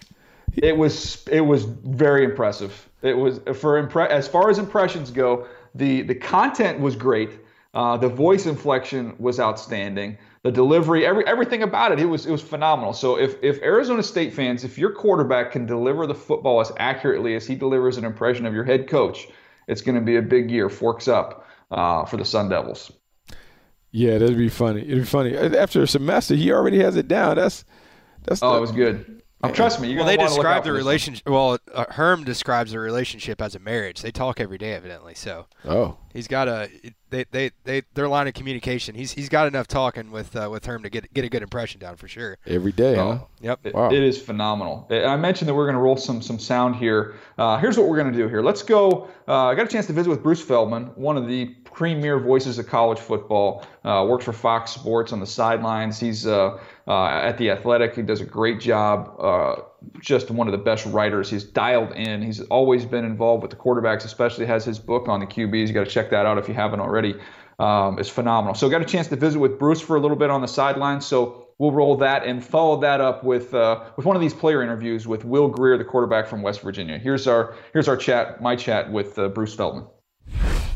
It was it was very impressive. It was for impre- as far as impressions go, the the content was great. Uh, the voice inflection was outstanding. The delivery, every everything about it, it was it was phenomenal. So if if Arizona State fans, if your quarterback can deliver the football as accurately as he delivers an impression of your head coach, it's going to be a big year. Forks up uh, for the Sun Devils. Yeah, that'd be funny. It'd be funny. After a semester, he already has it down. That's that's. Oh, the, it was good. Um, trust me, you're well, they wanna look out describe the this relationship. Well, uh, Herm describes the relationship as a marriage. They talk every day, evidently. So Oh, he's got a they they they their line of communication. He's he's got enough talking with uh, with Herm to get get a good impression down for sure. every day, huh? Oh. Yep. It- Wow. It is phenomenal. I mentioned that we're going to roll some some sound here. Uh, here's what we're going to do here. Let's go. Uh, I got a chance to visit with Bruce Feldman, one of the premier voices of college football. Uh, works for Fox Sports on the sidelines. He's uh, uh, at the Athletic. He does a great job. Uh, just one of the best writers. He's dialed in. He's always been involved with the quarterbacks, especially has his book on the QBs. You got to check that out if you haven't already. Um, it's phenomenal. So got a chance to visit with Bruce for a little bit on the sidelines. So we'll roll that and follow that up with uh, with one of these player interviews with Will Grier, the quarterback from West Virginia. Here's our here's our chat, my chat with uh, Bruce Feldman.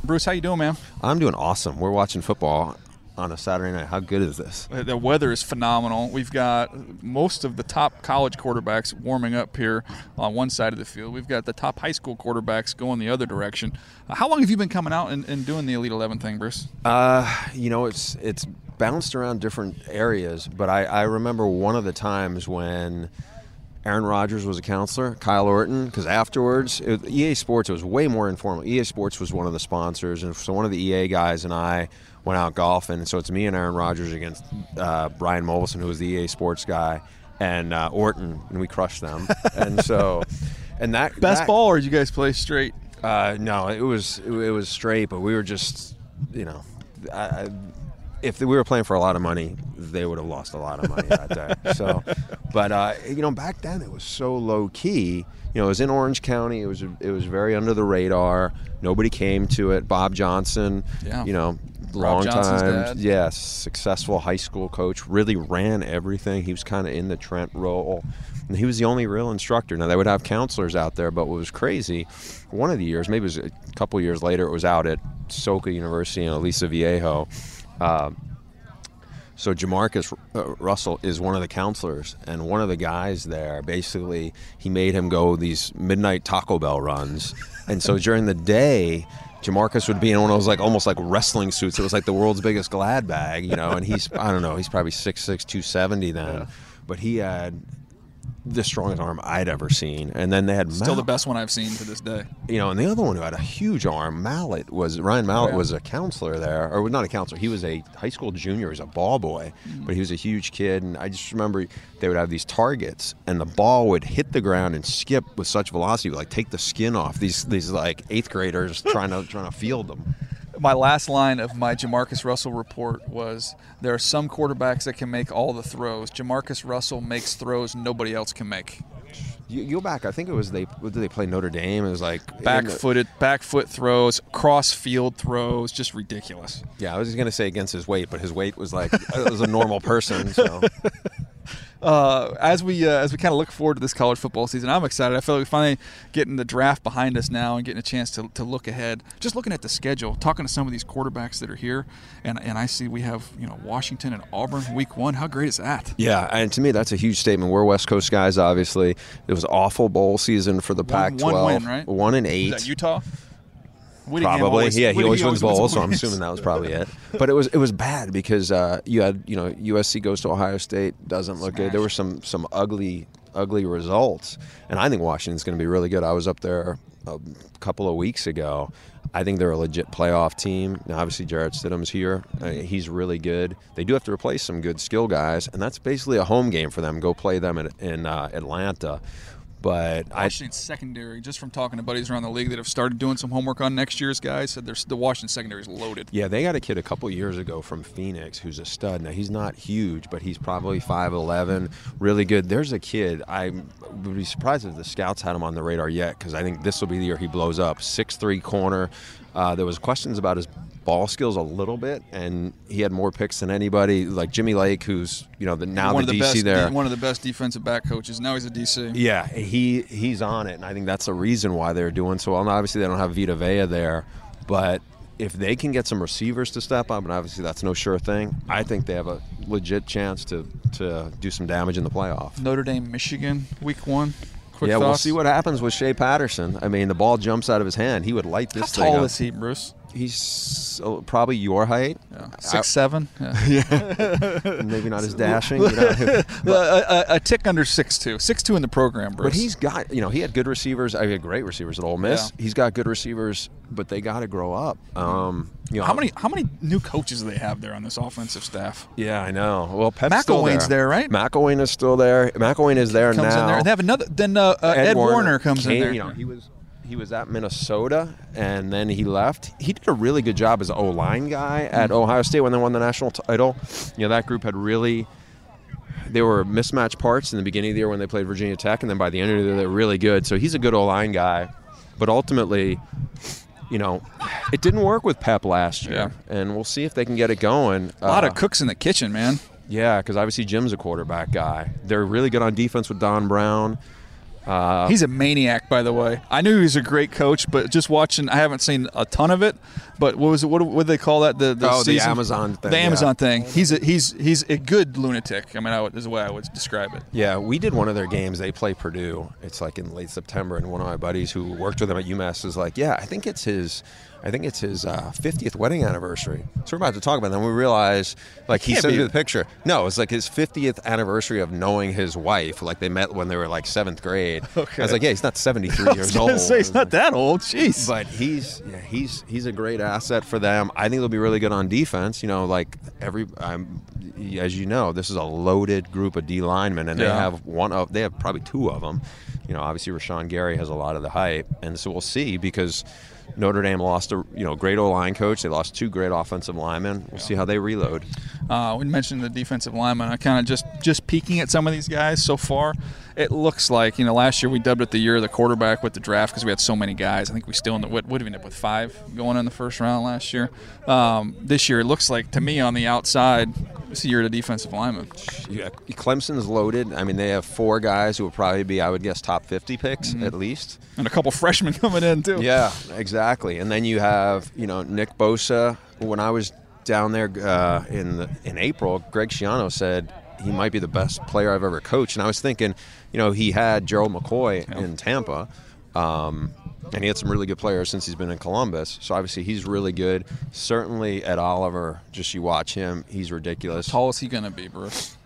Bruce, how you doing, man? I'm doing awesome. We're watching football on a Saturday night. How good is this? Uh, The weather is phenomenal. We've got most of the top college quarterbacks warming up here on one side of the field. We've got the top high school quarterbacks going the other direction. Uh, how long have you been coming out and, and doing the Elite Eleven thing, Bruce? Uh, you know, it's it's bounced around different areas, but I, I remember one of the times when Aaron Rodgers was a counselor, Kyle Orton, because afterwards, it, EA Sports, it was way more informal. EA Sports was one of the sponsors, and so one of the EA guys and I went out golfing. And so it's me and Aaron Rodgers against uh, Brian Molson, who was the EA Sports guy, and uh, Orton, and we crushed them. and so, and that Best that- ball, or did you guys play straight? Uh, no, it was it was straight, but we were just, you know, I, I, if we were playing for a lot of money, they would have lost a lot of money that day. So, but uh, you know, back then it was so low key. You know, it was in Orange County. It was it was very under the radar. Nobody came to it. Bob Johnson, Yeah. you know, long time, yes, successful high school coach. Really ran everything. He was kind of in the Trent role. And he was the only real instructor. Now they would have counselors out there, but what was crazy, one of the years, maybe it was a couple years later, it was out at Soka University in Aliso Viejo. Uh, so Jamarcus uh, Russell is one of the counselors, and one of the guys there basically he made him go these midnight Taco Bell runs, and so during the day. Jamarcus would be in one of those like almost like wrestling suits. It was like the world's biggest glad bag, you know. And he's I don't know, he's probably 6'6", 270 then, but he had the strongest arm I'd ever seen. And then they had Still the best one I've seen to this day. you know, and the other one who had a huge arm, Mallett, was Ryan Mallett yeah. was a counselor there, or was not a counselor. He was a high school junior. He was a ball boy, but he was a huge kid. And I just remember they would have these targets, and the ball would hit the ground and skip with such velocity, like take the skin off these these like eighth graders trying to trying to field them. My last line of my Jamarcus Russell report was there are some quarterbacks that can make all the throws. Jamarcus Russell makes throws nobody else can make. You, you go back. I think it was they. Did they play Notre Dame? It was like back footed, back foot throws, cross field throws, just ridiculous. Yeah, I was just going to say against his weight, but his weight was like it was a normal person. So uh, as we uh, as we kind of look forward to this college football season, I'm excited. I feel like we're finally getting the draft behind us now and getting a chance to, to look ahead. Just looking at the schedule, talking to some of these quarterbacks that are here, and and I see we have you know Washington and Auburn week one. How great is that? Yeah, and to me that's a huge statement. We're West Coast guys, obviously. It was awful bowl season for the One- Pac-12. one win, right? One and Is eight. that Utah? Whittingham Probably, always- yeah. He always Whittingham wins always bowls, so I'm assuming that was probably it. But it was it was bad because uh, you had you know USC goes to Ohio State doesn't look good. There were some some ugly ugly results, and I think Washington's going to be really good. I was up there a couple of weeks ago. I think they're a legit playoff team. Now, obviously, Jarrett Stidham's here. Uh, he's really good. They do have to replace some good skill guys, and that's basically a home game for them. Go play them in, in uh, Atlanta. But I, Washington secondary, just from talking to buddies around the league that have started doing some homework on next year's guys, said there's the Washington secondary is loaded. Yeah, they got a kid a couple years ago from Phoenix who's a stud. Now he's not huge, but he's probably 5'11", really good. There's a kid I would be surprised if the scouts had him on the radar yet because I think this will be the year he blows up. Six three corner. Uh, there was questions about his ball skills a little bit, and he had more picks than anybody. Like Jimmy Lake, who's you know the now one the, of the DC best, there. one of the best defensive back coaches. Now he's a DC. Yeah, he he's on it, and I think that's the reason why they're doing so well. Obviously, they don't have Vita Vea there, but if they can get some receivers to step up, and obviously that's no sure thing, I think they have a legit chance to to do some damage in the playoff. Notre Dame, Michigan, week one. Quick yeah, we'll see what happens with Shea Patterson. I mean, the ball jumps out of his hand. He would light this How thing tall up. is he, Bruce? He's uh, probably your height. Six seven. Yeah. Maybe not as dashing. You know? a, a, a tick under six two. Six two in the program, Bruce. But he's got, you know, he had good receivers. I had great receivers at Ole Miss. He's got good receivers, but they got to grow up. Um, you know, how many how many new coaches do they have there on this offensive staff? Yeah, I know. Well, Pep's still McElwain's there, right? McElwain is still there. McElwain is there Comes now. in there. They have another. Then uh, uh, Ed, Warinner, comes came, in there. You know, he was he was at Minnesota and then he left. He did a really good job as an O line guy at Mm-hmm. Ohio State when they won the national title. You know, that group had really. They were mismatched parts in the beginning of the year when they played Virginia Tech, and then by the end of the year, they're really good. So he's a good O line guy. But ultimately, you know, it didn't work with Pep last year, and we'll see if they can get it going. a lot Uh, of cooks in the kitchen, man. yeah, because obviously Jim's a quarterback guy. They're really good on defense with Don Brown. Uh, He's a maniac, by the way. I knew he was a great coach, but just watching, I haven't seen a ton of it. But what was it? What would they call that? The, the Oh, the? Amazon thing, The yeah. Amazon thing. He's a, he's he's a good lunatic. I mean, I would, is the way I would describe it. yeah, we did one of their games. They play Purdue. It's like in late September, and one of my buddies who worked with him at UMass is like, "Yeah, I think it's his, I think it's his uh, 50th wedding anniversary." So we're about to talk about. it. Then we realize, like, he sent me the picture. No, it's like his 50th anniversary of knowing his wife. Like they met when they were like seventh grade. Okay. I was like, "Yeah, he's not 73 I was years old." say he's not that old. Jeez. But he's yeah, he's he's a great asset for them. I think they'll be really good on defense. You know, like every um, as you know, this is a loaded group of D linemen, and they have one of they have probably two of them. You know, obviously Rashan Gary has a lot of the hype, and so we'll see because Notre Dame lost a you know great O line coach. They lost two great offensive linemen. We'll see how they reload. Uh, we mentioned the defensive lineman. I kind of just just peeking at some of these guys so far. It looks like you know last year we dubbed it the year of the quarterback with the draft because we had so many guys. I think we still ended, what would have ended up with five going in the first round last year. Um, this year it looks like to me on the outside it's the year of the defensive lineman. Yeah, Clemson's loaded. I mean, they have four guys who will probably be, I would guess, top 50 picks Mm-hmm. at least. And a couple freshmen coming in too. Yeah, exactly. And then you have, you know, Nick Bosa. When I was down there uh, in the, in April, Greg Schiano said he might be the best player I've ever coached. And I was thinking, you know, he had Gerald McCoy in Tampa. Um, and he had some really good players since he's been in Columbus. So obviously he's really good. Certainly Ed Oliver, just you watch him, he's ridiculous. How tall is he going to be, Bruce?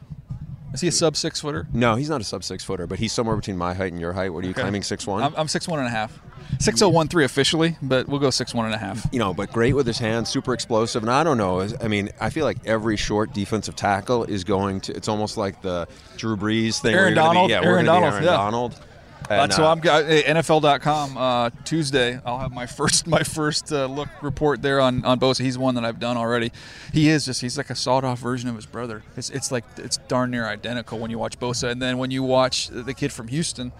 Is he a sub six footer? No, he's not a sub six footer, but he's somewhere between my height and your height. What are you Okay. claiming, six one? I'm, I'm six one and a half. Six oh one three officially, but we'll go six one and a half. you know, but great with his hands, super explosive. And I don't know. I mean, I feel like every short defensive tackle is going to. It's almost like the Drew Brees thing. Aaron you're be- Donald, yeah, Aaron Donald, Aaron yeah. Donald. And, That's so uh, I'm NFL.com uh, Tuesday. I'll have my first my first uh, look report there on on Bosa. He's one that I've done already. He is just he's like a sawed off version of his brother. It's it's like it's darn near identical when you watch Bosa, and then when you watch the kid from Houston.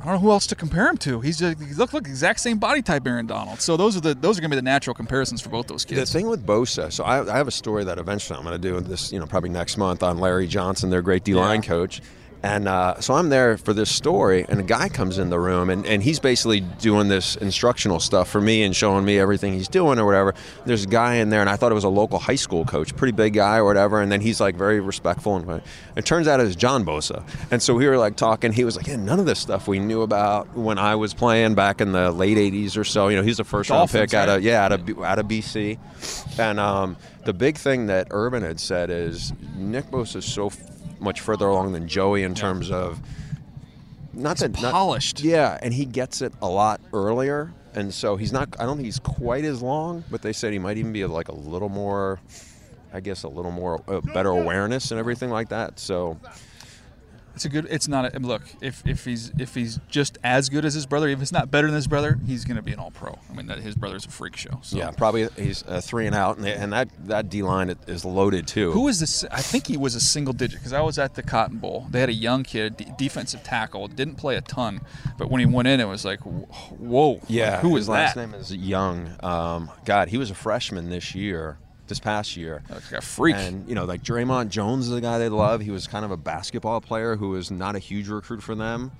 I don't know who else to compare him to. He's just, he look look exact same body type, Aaron Donald. So those are the those are gonna be the natural comparisons for both those kids. The thing with Bosa, so I, I have a story that eventually I'm going to do this, you know, probably next month on Larry Johnson, their great D line Yeah. coach. And uh, so I'm there for this story, and a guy comes in the room, and, and he's basically doing this instructional stuff for me and showing me everything he's doing or whatever. There's a guy in there, and I thought it was a local high school coach, pretty big guy or whatever. And then he's like very respectful, and it turns out it's John Bosa. And so we were like talking. He was like, "Yeah, none of this stuff we knew about when I was playing back in the late '80s or so. You know, he's a first round pick out of yeah, out of out of BC, and um, the big thing that Urban had said is Nick Bosa is so much further along than Joey in terms of not that not- polished. yeah, and he gets it a lot earlier. and so he's not. I don't think he's quite as long, but they said he might even be like a little more. I guess a little more uh, better awareness and everything like that. So It's a good. It's not a look. If if he's if he's just as good as his brother, if it's not better than his brother, he's going to be an All Pro. I mean, that his brother's a freak show. So. yeah, probably he's a three and out, and, they, and that that D line is loaded too. Who was this? I think he was a single digit because I was at the Cotton Bowl. They had a young kid, d- defensive tackle, didn't play a ton, but when he went in, it was like, whoa. Yeah, who his was last name is Young. Um, God, he was a freshman this year, this past year. Like a freak. And you know, like Dre'Mont Jones is a guy they love. He was kind of a basketball player who was not a huge recruit for them,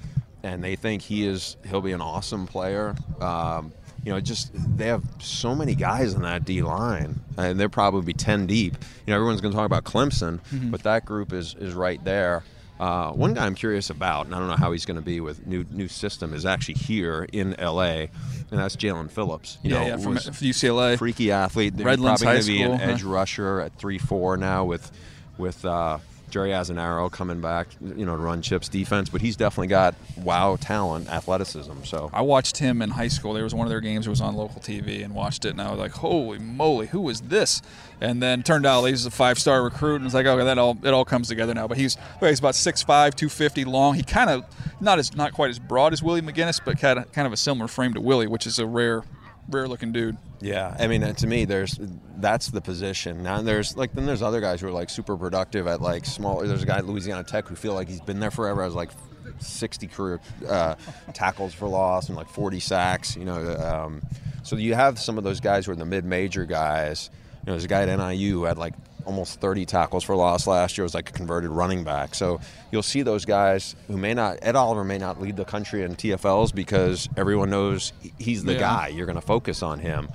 and they think he is. He'll be an awesome player. Um, you know, just they have so many guys in that D line, and they'll probably be ten deep. You know, everyone's going to talk about Clemson, Mhm. but that group is is right there. Uh, one guy I'm curious about, and I don't know how he's going to be with new new system, is actually here in L.A. and that's Jaelan Phillips. You Yeah, know, yeah, from- UCLA. freaky athlete. Redlands probably going to be an huh? edge rusher at three four now with with uh, Jerry Azzinaro coming back, you know, to run Chip's defense. But he's definitely got wow talent, athleticism. So I watched him in high school. There was one of their games that was on local TV and watched it, and I was like, "Holy moly, who is this?" And then turned out he's a five-star recruit, and it's like, okay, that all it all comes together now. But he's he's about 6'5", 250 long. He kind of not as not quite as broad as Willie McGinest, but kind of kind of a similar frame to Willie, which is a rare, rare looking dude. Yeah, I mean, uh, to me, there's that's the position. Now there's like then there's other guys who are like super productive at like smaller. There's a guy at Louisiana Tech who feel like he's been there forever. Has like 60 career uh, tackles for loss and like 40 sacks. You know, um, so you have some of those guys who are the mid-major guys. You know, there's a guy at NIU who had like almost 30 tackles for loss last year. Was like a converted running back. So you'll see those guys who may not. Ed Oliver may not lead the country in TFLs because everyone knows he's the Yeah. guy. You're going to focus on him.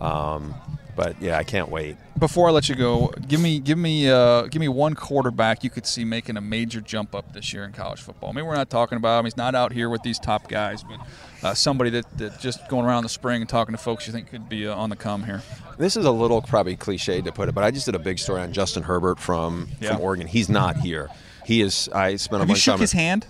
Um, but yeah, I can't wait. Before I let you go, give me give me uh, give me one quarterback you could see making a major jump up this year in college football. Maybe we're not talking about him; he's not out here with these top guys, but uh, somebody that, that just going around the spring and talking to folks you think could be uh, on the come here. This is a little probably cliche to put it, but I just did a big story on Justin Herbert from Yeah. from Oregon. He's not here. He is. I spent a Have you bunch of time. shook his hand?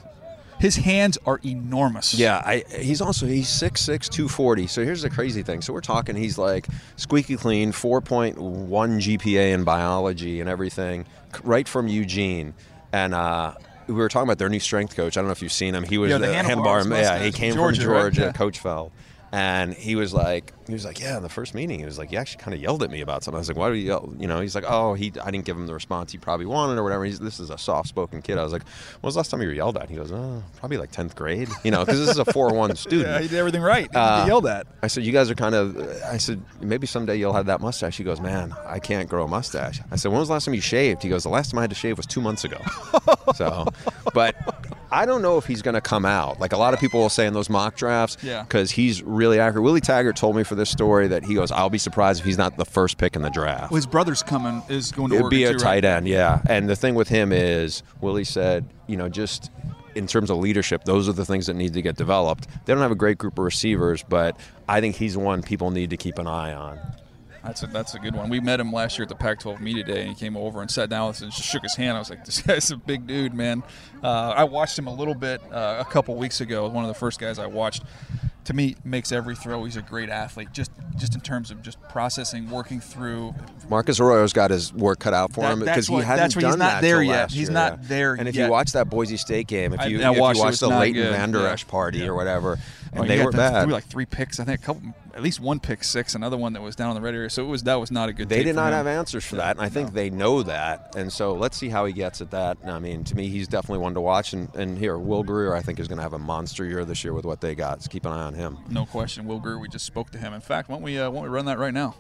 His hands are enormous. Yeah, I, he's also he's 6'6", 240. So here's the crazy thing. So we're talking he's like squeaky clean, 4.1 GPA in biology and everything, right from Eugene. And uh, we were talking about their new strength coach. I don't know if you've seen him. He was Yeah, the the handlebar handlebar. Yeah, he came Georgia, from right? Georgia, Yeah. Coach Feld. And he was like, he was like, yeah. In the first meeting, he was like, he actually kind of yelled at me about something. I was like, why do you yell? You know, he's like, oh, he, I didn't give him the response he probably wanted or whatever. He's, this is a soft-spoken kid. I was like, when was the last time you were yelled at? He goes, oh, probably like tenth grade. You know, because this is a four-one student. Yeah, he did everything right. He Uh, yelled at. I said, you guys are kind of. I said, maybe someday you'll have that mustache. He goes, man, I can't grow a mustache. I said, when was the last time you shaved? He goes, the last time I had to shave was two months ago. so, but I don't know if he's going to come out. Like a lot of people will say in those mock drafts, Yeah. because he's really accurate. Willie Taggart told me for this story that he goes, I'll be surprised if he's not the first pick in the draft. Well, his brother's coming is going to It'd be a too, tight right? end, yeah. And the thing with him is, Willie said, you know, just in terms of leadership, those are the things that need to get developed. They don't have a great group of receivers, but I think he's one people need to keep an eye on. That's a, that's a good one. We met him last year at the Pac-12 media day, and he came over and sat down with us and just shook his hand. I was like, "This guy's a big dude, man." Uh, I watched him a little bit uh, a couple weeks ago. One of the first guys I watched. To me, makes every throw. He's a great athlete. Just just in terms of just processing, working through. Marcus Arroyo's got his work cut out for That- him because he what- hadn't that's where done he's not that there yet. He's year, not yeah. there And if yet. you watch that Boise State game, if you, I if watched it, watch the Leighton good, Vander yeah. Party Yeah. or whatever, and Oh, they had were bad. threw like three picks. I think a couple, at least one pick six. Another one that was down in the red area. So it was that was not a good. Thing. They did not have answers for that, and I think they know that. And so let's see how he gets at that. I mean, to me, he's definitely one to watch. And, and here, Will Grier, I think, is going to have a monster year this year with what they got. So keep an eye on him. No question. Will Grier, we just spoke to him. In fact, why don't we, uh, why don't we run that right now?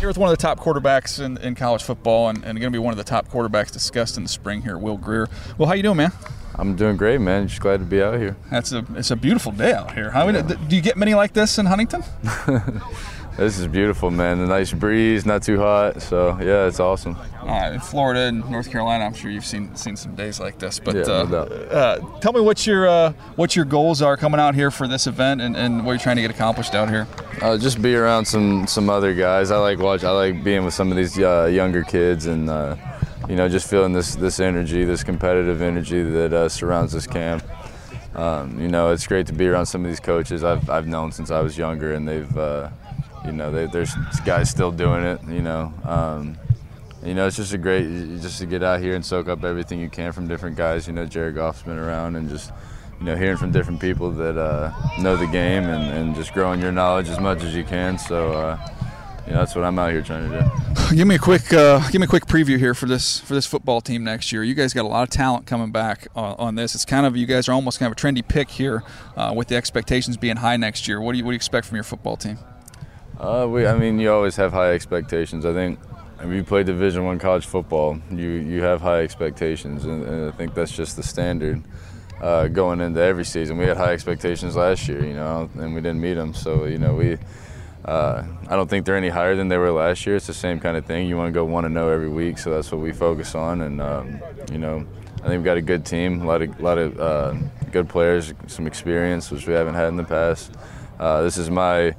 Here with one of the top quarterbacks in, in college football and, and going to be one of the top quarterbacks discussed in the spring here, Will Grier. Well, how you doing, man? I'm doing great, man. Just glad to be out here. That's a it's a beautiful day out here. How do you get many like this in Huntington? This is beautiful, man. A nice breeze, not too hot. So yeah, it's awesome. Uh, in Florida and North Carolina, I'm sure you've seen seen some days like this. But Yeah, no uh, doubt. uh, tell me what your uh, what your goals are coming out here for this event and, and what you're trying to get accomplished out here. Uh, just be around some some other guys. I like watch. I like being with some of these uh, younger kids and uh, you know just feeling this this energy, this competitive energy that uh, surrounds this camp. um, you know, it's great to be around some of these coaches I've, I've known since I was younger, and they've, uh, you know, they, there's guys still doing it. You know, um, you know, it's just a great just to get out here and soak up everything you can from different guys. You know, Jared Goff's been around, and just you know, hearing from different people that uh, know the game and, and just growing your knowledge as much as you can. So. You know, that's what I'm out here trying to do. Give me a quick, uh, give me a quick preview here for this for this football team next year. You guys got a lot of talent coming back on, on this. It's kind of you guys are almost kind of a trendy pick here, uh, with the expectations being high next year. What do you what do you expect from your football team? Uh, we, I mean, you always have high expectations. I think if you play Division One college football, you you have high expectations, and, and I think that's just the standard. Uh, going into every season, we had high expectations last year, you know, and we didn't meet them. So, you know, we uh, I don't think they're any higher than they were last year. It's the same kind of thing. You want to go one and zero every week, so that's what we focus on. And um, you know, I think we've got a good team, a lot of lot of uh, good players, some experience which we haven't had in the past. Uh, this is my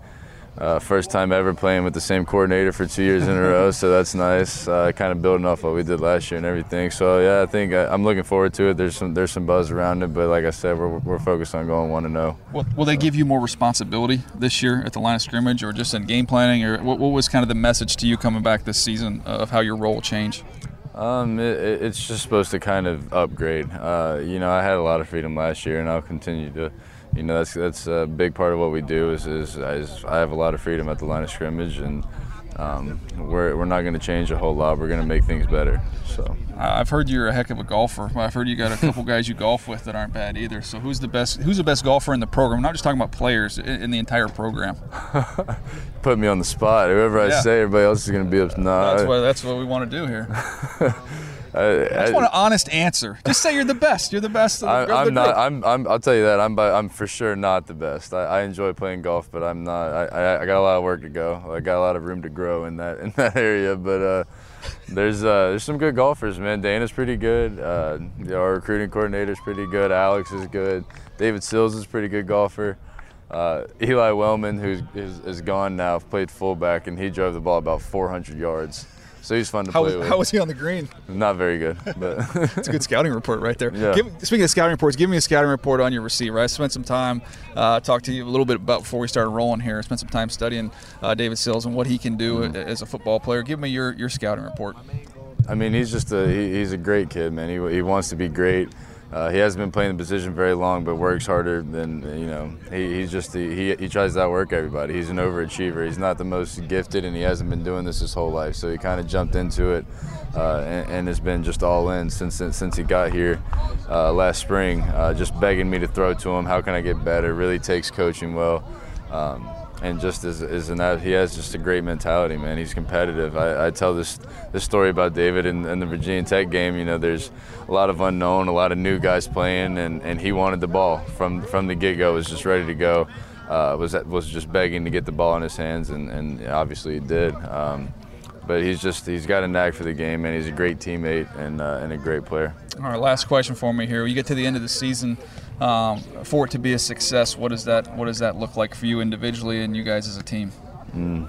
uh, first time ever playing with the same coordinator for two years in a row, so that's nice. Uh, kind of building off what we did last year and everything. So yeah, I think I, am looking forward to it. There's some there's some buzz around it, but like I said, we're, we're focused on going one to zero. Will, will they give you more responsibility this year at the line of scrimmage, or just in game planning, or what, what was kind of the message to you coming back this season of how your role changed? Um, it, it's just supposed to kind of upgrade. Uh, you know, I had a lot of freedom last year, and I'll continue to you know that's that's a big part of what we do is, is, is I have a lot of freedom at the line of scrimmage and um, we're, we're not going to change a whole lot. We're going to make things better. So I've heard you're a heck of a golfer. I've heard you got a couple guys you golf with that aren't bad either. So who's the best? Who's the best golfer in the program? I'm not just talking about players in, in the entire program. Put me on the spot. Whoever I say, everybody else is going to be up. No, that's what that's what we want to do here. I, I, just want an honest answer. Just say you're the best. You're the best. I, am not. I'm, I'm. I'll tell you that. I'm. I'm for sure not the best. I, I enjoy playing golf, but I'm not. I, I, got a lot of work to go. I got a lot of room to grow in that in that area. But uh, there's uh, there's some good golfers, man. Dana's pretty good. Uh, our recruiting coordinator's pretty good. Alex is good. David Sills is a pretty good golfer. Uh, Eli Wellman, who's is, is gone now, played fullback, and he drove the ball about 400 yards. So he's fun to how play was, with. How was he on the green? Not very good, but it's a good scouting report right there. Yeah. Give, speaking of scouting reports, give me a scouting report on your receiver. I spent some time, uh, talked to you a little bit about before we started rolling here. I spent some time studying uh, David Sills and what he can do mm-hmm. as a football player. Give me your, your scouting report. I mean, he's just a he, he's a great kid, man. He, he wants to be great. Uh, he hasn't been playing the position very long, but works harder than you know. He, he's just he he tries to outwork everybody. He's an overachiever. He's not the most gifted, and he hasn't been doing this his whole life. So he kind of jumped into it, uh, and, and, has been just all in since since, since he got here uh, last spring. Uh, just begging me to throw to him. How can I get better? Really takes coaching well. Um, and just as, as an he has just a great mentality, man. He's competitive. I, I tell this this story about David in, the Virginia Tech game. You know, there's a lot of unknown, a lot of new guys playing, and, and he wanted the ball from from the get go. Was just ready to go. Uh, was was just begging to get the ball in his hands, and, and obviously he did. Um, but he's just he's got a knack for the game, and he's a great teammate and uh, and a great player. All right, last question for me here. You get to the end of the season um, for it to be a success, what does that what does that look like for you individually and you guys as a team? Mm.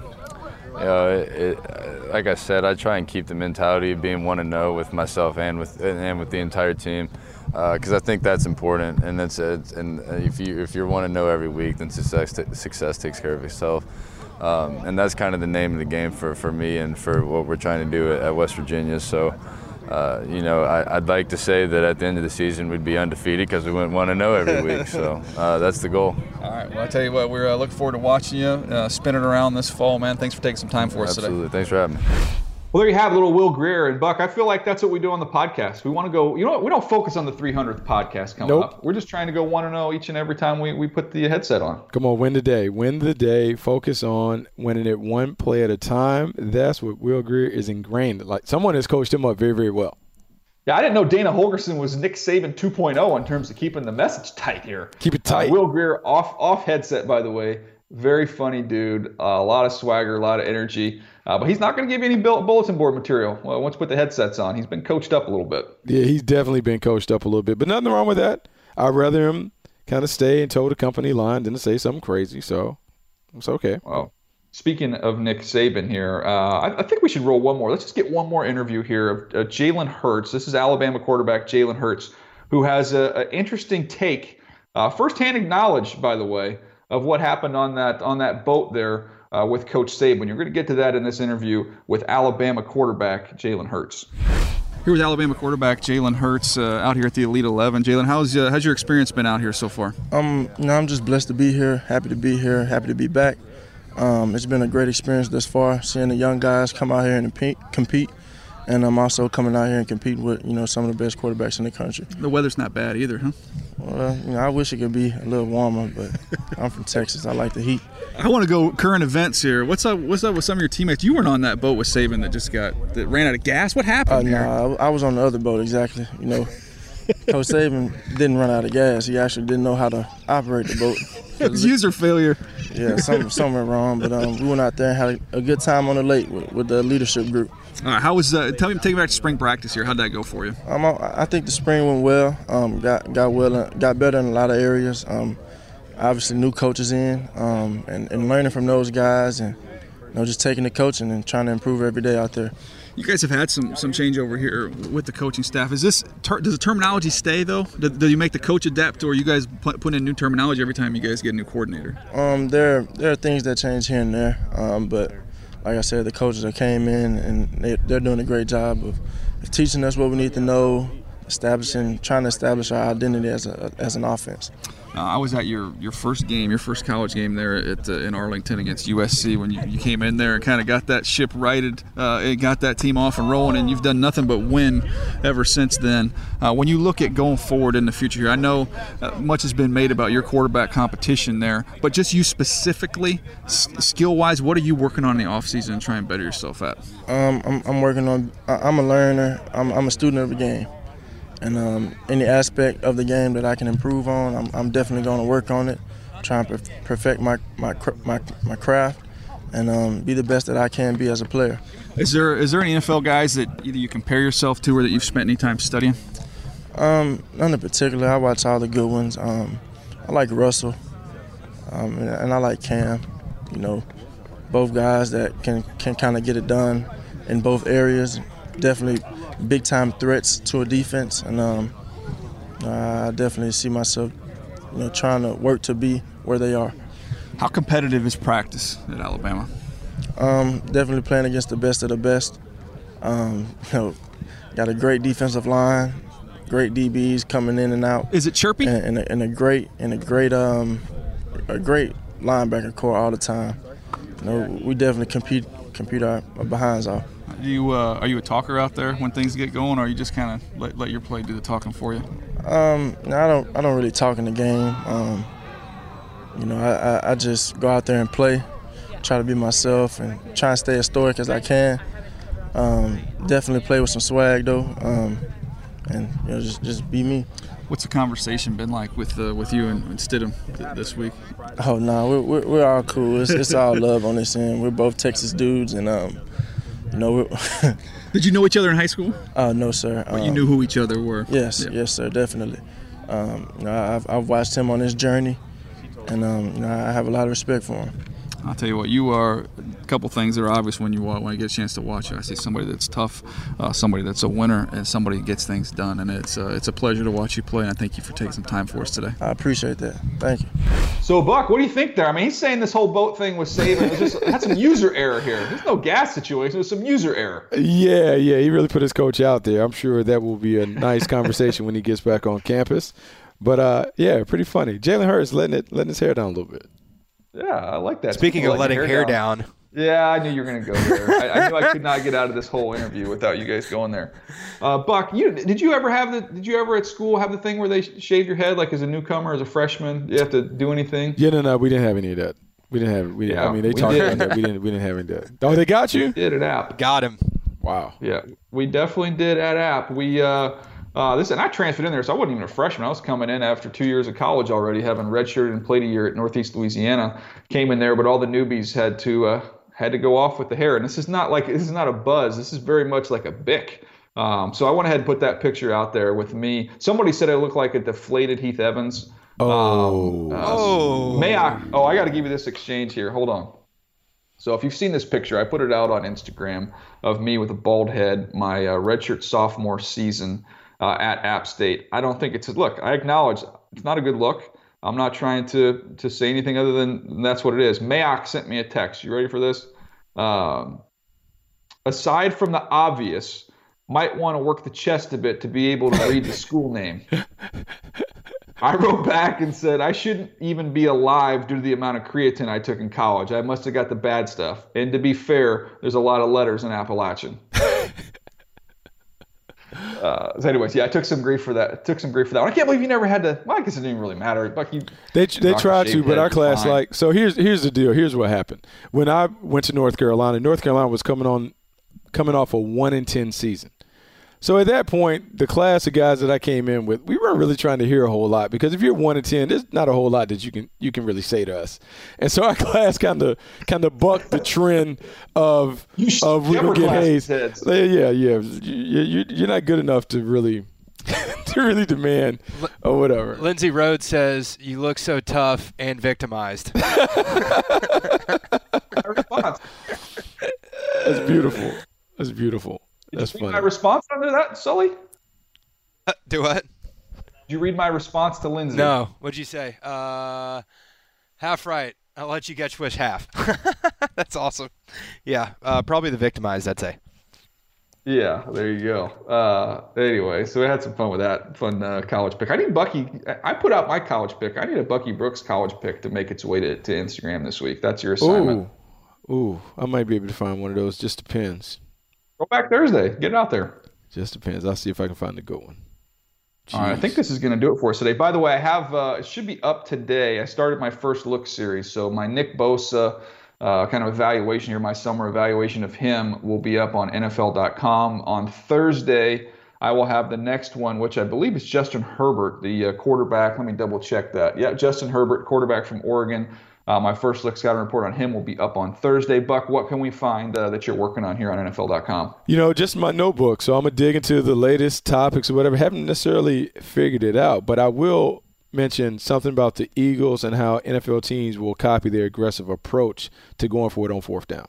It, it, like I said, I try and keep the mentality of being one and zero with myself and with and with the entire team, because uh, I think that's important. And that's it. And if you if you're one to know every week, then success success takes care of itself. Um, and that's kind of the name of the game for, for me and for what we're trying to do at, at West Virginia. So uh, you know, I, would like to say that at the end of the season we'd be undefeated because we wouldn't want to know every week. So uh, that's the goal. All right. Well, I tell you what, we're uh, looking forward to watching you uh, spin it around this fall, man. Thanks for taking some time for us Absolutely. today. Thanks for having me. Well, there you have little Will Grier and Buck. I feel like that's what we do on the podcast. We want to go. You know, what? we don't focus on the 300th podcast coming nope. up. We're just trying to go one and zero oh each and every time we, we put the headset on. Come on, win the day. Win the day. Focus on winning it one play at a time. That's what Will Grier is ingrained. Like someone has coached him up very, very well. Yeah, I didn't know Dana Holgorsen was Nick Saban 2.0 in terms of keeping the message tight here. Keep it tight. Uh, Will Grier off off headset, by the way. Very funny dude. Uh, a lot of swagger, a lot of energy. Uh, but he's not going to give you any bulletin board material well, once you put the headsets on. He's been coached up a little bit. Yeah, he's definitely been coached up a little bit. But nothing wrong with that. I'd rather him kind of stay and toe the company line than to say something crazy. So it's okay. Well, Speaking of Nick Saban here, uh, I, I, think we should roll one more. Let's just get one more interview here of uh, Jalen Hurts. This is Alabama quarterback Jalen Hurts, who has an interesting take uh, firsthand knowledge, by the way, of what happened on that on that boat there uh, with Coach Saban. You're going to get to that in this interview with Alabama quarterback Jalen Hurts. Here with Alabama quarterback Jalen Hurts uh, out here at the Elite 11. Jalen, how's uh, how's your experience been out here so far? Um, you know, I'm just blessed to be here. Happy to be here. Happy to be back. Um, it's been a great experience thus far. Seeing the young guys come out here and compete and I'm also coming out here and competing with you know some of the best quarterbacks in the country. The weather's not bad either, huh? Well, you know, I wish it could be a little warmer, but I'm from Texas. I like the heat. I want to go current events here. What's up? What's up with some of your teammates? You weren't on that boat with Saban that just got that ran out of gas. What happened? Uh, no, I, I was on the other boat exactly. You know, Coach Saban didn't run out of gas. He actually didn't know how to operate the boat. It was user failure. Yeah, something, something went wrong. But um, we went out there and had a, a good time on the lake with, with the leadership group. All right, how was uh, tell me take me back to spring practice here? How'd that go for you? Um, I, I think the spring went well. Um, got got well, got better in a lot of areas. Um, obviously new coaches in, um, and, and learning from those guys, and you know just taking the coaching and trying to improve every day out there. You guys have had some some change over here with the coaching staff. Is this ter- does the terminology stay though? Do, do, you make the coach adapt, or you guys put, put in new terminology every time you guys get a new coordinator? Um, there there are things that change here and there, um, but like I said, the coaches that came in and they, they're doing a great job of, of teaching us what we need to know, establishing, trying to establish our identity as a as an offense. Uh, I was at your, your first game, your first college game there at, uh, in Arlington against USC when you, you came in there and kind of got that ship righted, uh, it got that team off and rolling, and you've done nothing but win ever since then. Uh, when you look at going forward in the future here, I know uh, much has been made about your quarterback competition there, but just you specifically, s- skill wise, what are you working on in the offseason and trying to better yourself at? Um, I'm, I'm, working on, I'm a learner, I'm, I'm a student of the game and um, any aspect of the game that I can improve on, I'm, I'm definitely going to work on it, try and perfect my my my, my craft, and um, be the best that I can be as a player. Is there is there any NFL guys that either you compare yourself to or that you've spent any time studying? Um, none in particular. I watch all the good ones. Um, I like Russell, um, and, and I like Cam. You know, both guys that can can kind of get it done in both areas. Definitely big time threats to a defense, and um, I definitely see myself, you know, trying to work to be where they are. How competitive is practice at Alabama? Um, definitely playing against the best of the best. Um, you know, got a great defensive line, great DBs coming in and out. Is it chirpy? And, and, a, and a, great and a great um, a great linebacker corps all the time. You know, we definitely compete compete our, our behinds off. Do you uh, are you a talker out there when things get going, or are you just kind of let, let your play do the talking for you? Um, no, I don't I don't really talk in the game. Um, you know, I, I, I, just go out there and play, try to be myself, and try and stay as stoic as I can. Um, definitely play with some swag though, um, and you know, just just be me. What's the conversation been like with uh, with you and, and Stidham th- this week? Oh no, we're, we're, we're all cool. It's, it's all love on this end. We're both Texas dudes, and um, you know. Did you know each other in high school? Uh, no, sir. But um, you knew who each other were. Yes, yeah. yes, sir, definitely. Um, you know, I've, I've watched him on his journey, and um, you know, I have a lot of respect for him. I'll tell you what, you are a couple things that are obvious when you when you get a chance to watch you. I see somebody that's tough, uh, somebody that's a winner, and somebody that gets things done. And it's uh, it's a pleasure to watch you play. And I thank you for taking some time for us today. I appreciate that. Thank you. So Buck, what do you think there? I mean, he's saying this whole boat thing was saving. It was just had some user error here. There's no gas situation. There's some user error. Yeah, yeah. He really put his coach out there. I'm sure that will be a nice conversation when he gets back on campus. But uh, yeah, pretty funny. Jalen Hurts letting it letting his hair down a little bit. Yeah, I like that. Speaking of letting hair, hair down. down. Yeah, I knew you were going to go there. I, I, knew I could not get out of this whole interview without you guys going there. Uh, Buck, you did you ever have the? Did you ever at school have the thing where they shave your head like as a newcomer, as a freshman? You have to do anything? Yeah, no, no, we didn't have any of that. We didn't have. We, yeah, I mean, they talked about that. We didn't. We didn't have any of that. Oh, they got you. We did it App. Got him. Wow. Yeah, we definitely did at App. We. Uh, uh, this and I transferred in there, so I wasn't even a freshman. I was coming in after two years of college already, having redshirted and played a year at Northeast Louisiana. Came in there, but all the newbies had to uh, had to go off with the hair. And this is not like this is not a buzz. This is very much like a Bic. Um, so I went ahead and put that picture out there with me. Somebody said I look like a deflated Heath Evans. Oh. Um, uh, oh. May I? Oh, I got to give you this exchange here. Hold on. So if you've seen this picture, I put it out on Instagram of me with a bald head, my uh, redshirt sophomore season uh, at App State. I don't think it's a look. I acknowledge it's not a good look. I'm not trying to to say anything other than that's what it is. Mayock sent me a text. You ready for this? Um, aside from the obvious, might want to work the chest a bit to be able to read the school name. I wrote back and said I shouldn't even be alive due to the amount of creatine I took in college. I must have got the bad stuff. And to be fair, there's a lot of letters in Appalachian. Uh, so anyways, yeah, I took some grief for that. Took some grief for that. One. I can't believe you never had to. Well, I guess it didn't really matter. But you, they they tried to, but our class fine. like so. Here's here's the deal. Here's what happened when I went to North Carolina. North Carolina was coming on, coming off a one in ten season. So at that point, the class of guys that I came in with, we weren't really trying to hear a whole lot because if you're one in ten, there's not a whole lot that you can you can really say to us. And so our class kind of kind of bucked the trend of of we gonna get Hayes. Yeah, yeah, you, you're not good enough to really to really demand or whatever. Lindsay Rhodes says you look so tough and victimized. That's beautiful. That's beautiful. Did That's you read funny. my response under that, Sully? Uh, do what? Did you read my response to Lindsay? No. What'd you say? Uh, half right. I'll let you get Swish half. That's awesome. Yeah, uh, probably the victimized, I'd say. Yeah, there you go. Uh, anyway, so we had some fun with that fun uh, college pick. I need Bucky. I put out my college pick. I need a Bucky Brooks college pick to make its way to, to Instagram this week. That's your assignment. Ooh, ooh, I might be able to find one of those. Just depends. Go back Thursday. Get it out there. Just depends. I'll see if I can find a good one. All right, I think this is going to do it for us today. By the way, I have uh, it should be up today. I started my first look series, so my Nick Bosa uh, kind of evaluation here, my summer evaluation of him, will be up on NFL.com on Thursday. I will have the next one, which I believe is Justin Herbert, the uh, quarterback. Let me double check that. Yeah, Justin Herbert, quarterback from Oregon. Uh, my first look scouting report on him will be up on Thursday. Buck, what can we find uh, that you're working on here on NFL.com? You know, just my notebook. So I'm gonna dig into the latest topics or whatever. Haven't necessarily figured it out, but I will mention something about the Eagles and how NFL teams will copy their aggressive approach to going for it on fourth down.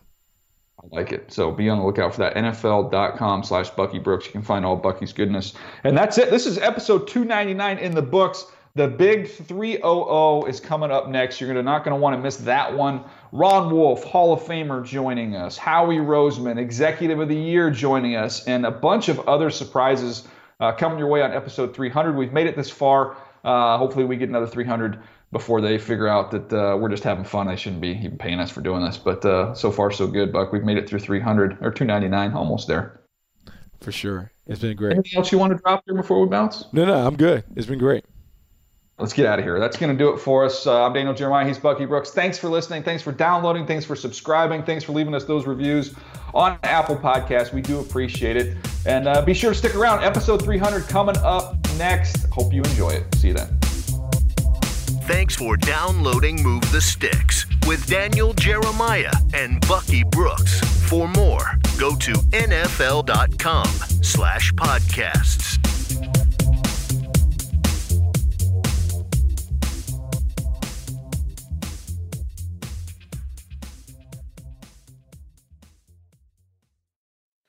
I like it. So be on the lookout for that. NFL.com slash Bucky Brooks. You can find all Bucky's goodness. And that's it. This is episode 299 in the books. The big 300 is coming up next. You're not going to want to miss that one. Ron Wolf, Hall of Famer, joining us. Howie Roseman, Executive of the Year, joining us. And a bunch of other surprises uh, coming your way on episode 300. We've made it this far. Uh, hopefully, we get another 300 before they figure out that uh, we're just having fun. They shouldn't be even paying us for doing this. But uh, so far, so good, Buck. We've made it through 300 or 299, almost there. For sure. It's been great. Anything else you want to drop there before we bounce? No, no, I'm good. It's been great. Let's get out of here. That's going to do it for us. Uh, I'm Daniel Jeremiah. He's Bucky Brooks. Thanks for listening. Thanks for downloading. Thanks for subscribing. Thanks for leaving us those reviews on Apple Podcasts. We do appreciate it. And uh, be sure to stick around. Episode 300 coming up next. Hope you enjoy it. See you then. Thanks for downloading Move the Sticks with Daniel Jeremiah and Bucky Brooks. For more, go to nfl.com slash podcasts.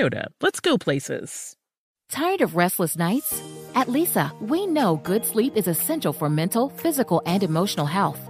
Toyota, let's go places. Tired of restless nights? At Leesa, we know good sleep is essential for mental, physical, and emotional health.